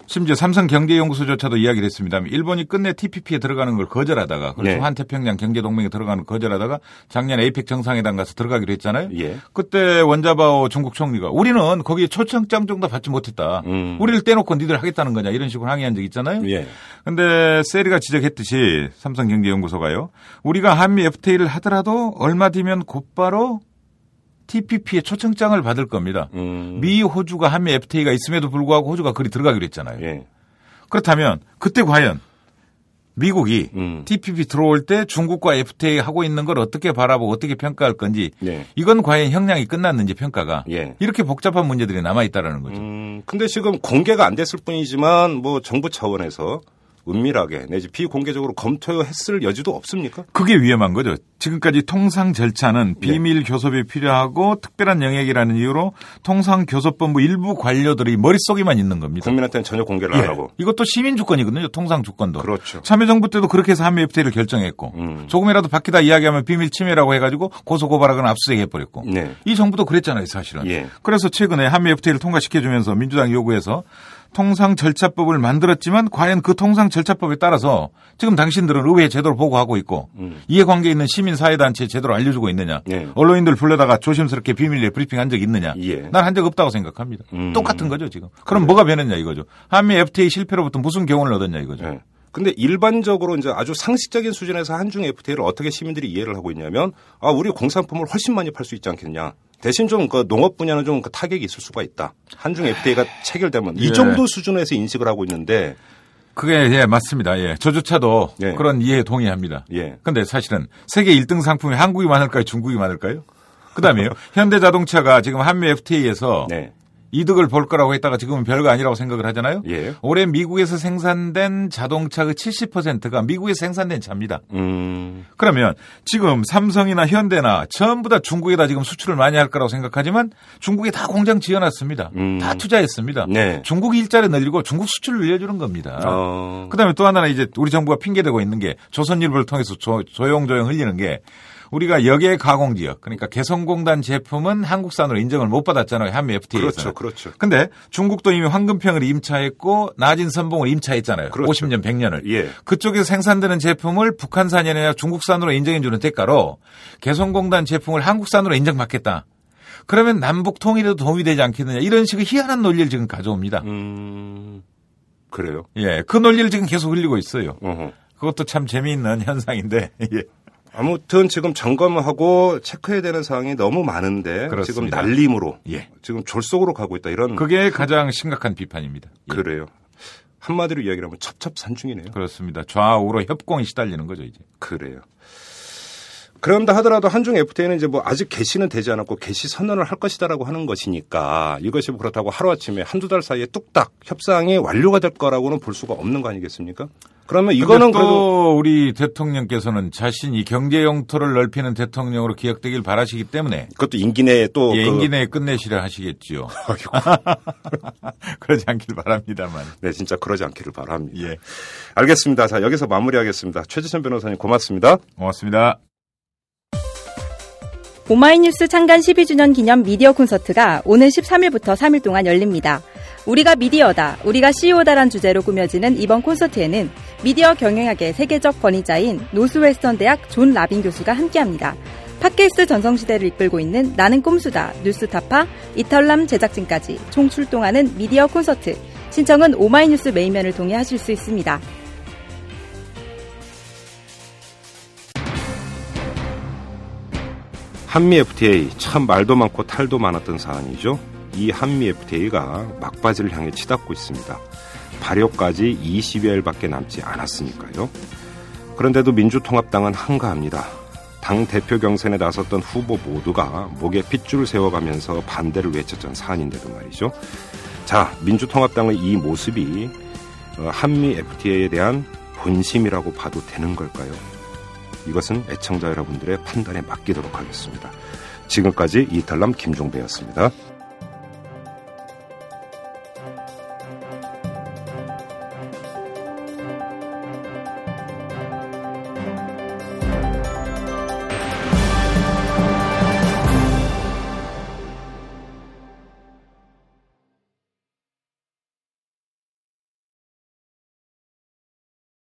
심지어 삼성경제연구소조차도 이야기를 했습니다. 일본이 끝내 TPP에 들어가는 걸 거절하다가 그리고 네. 한태평양 경제동맹에 들어가는 걸 거절하다가 작년 에이펙 정상회담 가서 들어가기로 했잖아요. 예. 그때 원자바오 중국 총리가 우리는 거기에 초청장 정도 받지 못했다. 음. 우리를 떼놓고 니들 하겠다는 거냐 이런 식으로 항의한 적 있잖아요. 예. 근데 세리가 지적했듯이 삼성경제연구소가요. 우리가 한미 FTA를 하더라도 얼마 뒤면 곧바로 TPP에 초청장을 받을 겁니다. 음. 미, 호주가 한미 FTA가 있음에도 불구하고 호주가 그리 들어가기로 했잖아요. 예. 그렇다면 그때 과연 미국이 음. TPP 들어올 때 중국과 FTA 하고 있는 걸 어떻게 바라보고 어떻게 평가할 건지 네. 이건 과연 형량이 끝났는지 평가가 예. 이렇게 복잡한 문제들이 남아 있다라는 거죠. 음, 근데 지금 공개가 안 됐을 뿐이지만 뭐 정부 차원에서 은밀하게 내지 비공개적으로 검토했을 여지도 없습니까? 그게 위험한 거죠. 지금까지 통상 절차는 네. 비밀 교섭이 필요하고 특별한 영역이라는 이유로 통상 교섭본부 일부 관료들이 머릿속에만 있는 겁니다. 국민한테는 전혀 공개를 예. 안 하고. 이것도 시민 주권이거든요. 통상 주권도. 그렇죠. 참여정부 때도 그렇게 해서 한미 FTA를 결정했고 음. 조금이라도 바뀌다 이야기하면 비밀 침해라고 해가지고 고소 고발하거나 압수수색 해버렸고 네. 이 정부도 그랬잖아요 사실은. 예. 그래서 최근에 한미 FTA를 통과시켜주면서 민주당 요구해서 통상 절차법을 만들었지만 과연 그 통상 절차법에 따라서 지금 당신들은 의회에 제대로 보고하고 있고 음. 이해관계 있는 시민사회단체에 제대로 알려주고 있느냐 예. 언론인들 불러다가 조심스럽게 비밀리에 브리핑한 적 있느냐 예. 난한 적 없다고 생각합니다. 음. 똑같은 거죠 지금. 그럼 뭐가 변했냐 이거죠. 한미 FTA 실패로부터 무슨 교훈을 얻었냐 이거죠. 예. 근데 일반적으로 이제 아주 상식적인 수준에서 한중 FTA를 어떻게 시민들이 이해를 하고 있냐면 아 우리 공산품을 훨씬 많이 팔 수 있지 않겠냐. 대신 좀 그 농업 분야는 좀 그 타격이 있을 수가 있다. 한중 FTA가 체결되면 예. 이 정도 수준에서 인식을 하고 있는데 그게 예 맞습니다. 예 저조차도 예. 그런 이해에 동의합니다. 예. 근데 사실은 세계 1등 상품이 한국이 많을까요, 중국이 많을까요? 그다음에요. (laughs) 현대자동차가 지금 한미 FTA에서 네. 이득을 볼 거라고 했다가 지금은 별거 아니라고 생각을 하잖아요. 예. 올해 미국에서 생산된 자동차의 70%가 미국에서 생산된 차입니다. 음. 그러면 지금 삼성이나 현대나 전부 다 중국에다 지금 수출을 많이 할 거라고 생각하지만 중국에 다 공장 지어놨습니다. 음. 다 투자했습니다. 네. 중국 일자리 늘리고 중국 수출을 늘려주는 겁니다. 어. 그다음에 또 하나는 이제 우리 정부가 핑계대고 있는 게 조선일보를 통해서 조, 조용조용 흘리는 게 우리가 역외 가공 지역 그러니까 개성공단 제품은 한국산으로 인정을 못 받았잖아요 한미 FTA에서. 그렇죠, 그렇죠. 근데 중국도 이미 황금평을 임차했고 나진 선봉을 임차했잖아요. 그렇죠. 50년 100년을. 예. 그쪽에서 생산되는 제품을 북한산이 아니라 중국산으로 인정해 주는 대가로 개성공단 제품을 한국산으로 인정받겠다. 그러면 남북 통일에도 도움이 되지 않겠느냐 이런 식의 희한한 논리를 지금 가져옵니다. 음. 그래요. 예, 그 논리를 지금 계속 흘리고 있어요. 어허. 그것도 참 재미있는 현상인데, (laughs) 예. 아무튼 지금 점검하고 체크해야 되는 사항이 너무 많은데 그렇습니다. 지금 날림으로 예. 지금 졸속으로 가고 있다 이런 그게 가장 심각한 비판입니다. 예. 그래요. 한마디로 이야기를 하면 첩첩산중이네요. 그렇습니다. 좌우로 협공이 시달리는 거죠, 이제. 그래요. 그런다 하더라도 한중 FTA는 이제 뭐 아직 개시는 되지 않았고 개시 선언을 할 것이다라고 하는 것이니까 이것이 뭐 그렇다고 하루아침에 한두 달 사이에 뚝딱 협상이 완료가 될 거라고는 볼 수가 없는 거 아니겠습니까? 그러면 이거는 또 그래도 우리 대통령께서는 자신이 경제 영토를 넓히는 대통령으로 기억되길 바라시기 때문에 그것도 임기 내에 또 예, 그- 임기 내에 끝내시려 하시겠지요. (laughs) (laughs) 그러지 않길 바랍니다만. 네, 진짜 그러지 않기를 바랍니다. 예, 알겠습니다. 자, 여기서 마무리하겠습니다. 최재천 변호사님 고맙습니다. 고맙습니다. 오마이뉴스 창간 12주년 기념 미디어 콘서트가 오는 13일부터 3일 동안 열립니다. 우리가 미디어다, 우리가 CEO다란 주제로 꾸며지는 이번 콘서트에는 미디어 경영학의 세계적 권위자인 노스웨스턴 대학 존 라빈 교수가 함께합니다. 팟캐스트 전성시대를 이끌고 있는 나는 꼼수다, 뉴스타파, 이털남 제작진까지 총 출동하는 미디어 콘서트. 신청은 오마이뉴스 메인면을 통해 하실 수 있습니다. 한미 FTA 참 말도 많고 탈도 많았던 사안이죠. 이 한미 FTA가 막바지를 향해 치닫고 있습니다. 발효까지 20여일밖에 남지 않았으니까요. 그런데도 민주통합당은 한가합니다. 당 대표 경선에 나섰던 후보 모두가 목에 핏줄을 세워가면서 반대를 외쳤던 사안인데도 말이죠. 자, 민주통합당의 이 모습이 어, 한미 FTA에 대한 본심이라고 봐도 되는 걸까요? 이것은 애청자 여러분들의 판단에 맡기도록 하겠습니다. 지금까지 이탈남 김종배였습니다.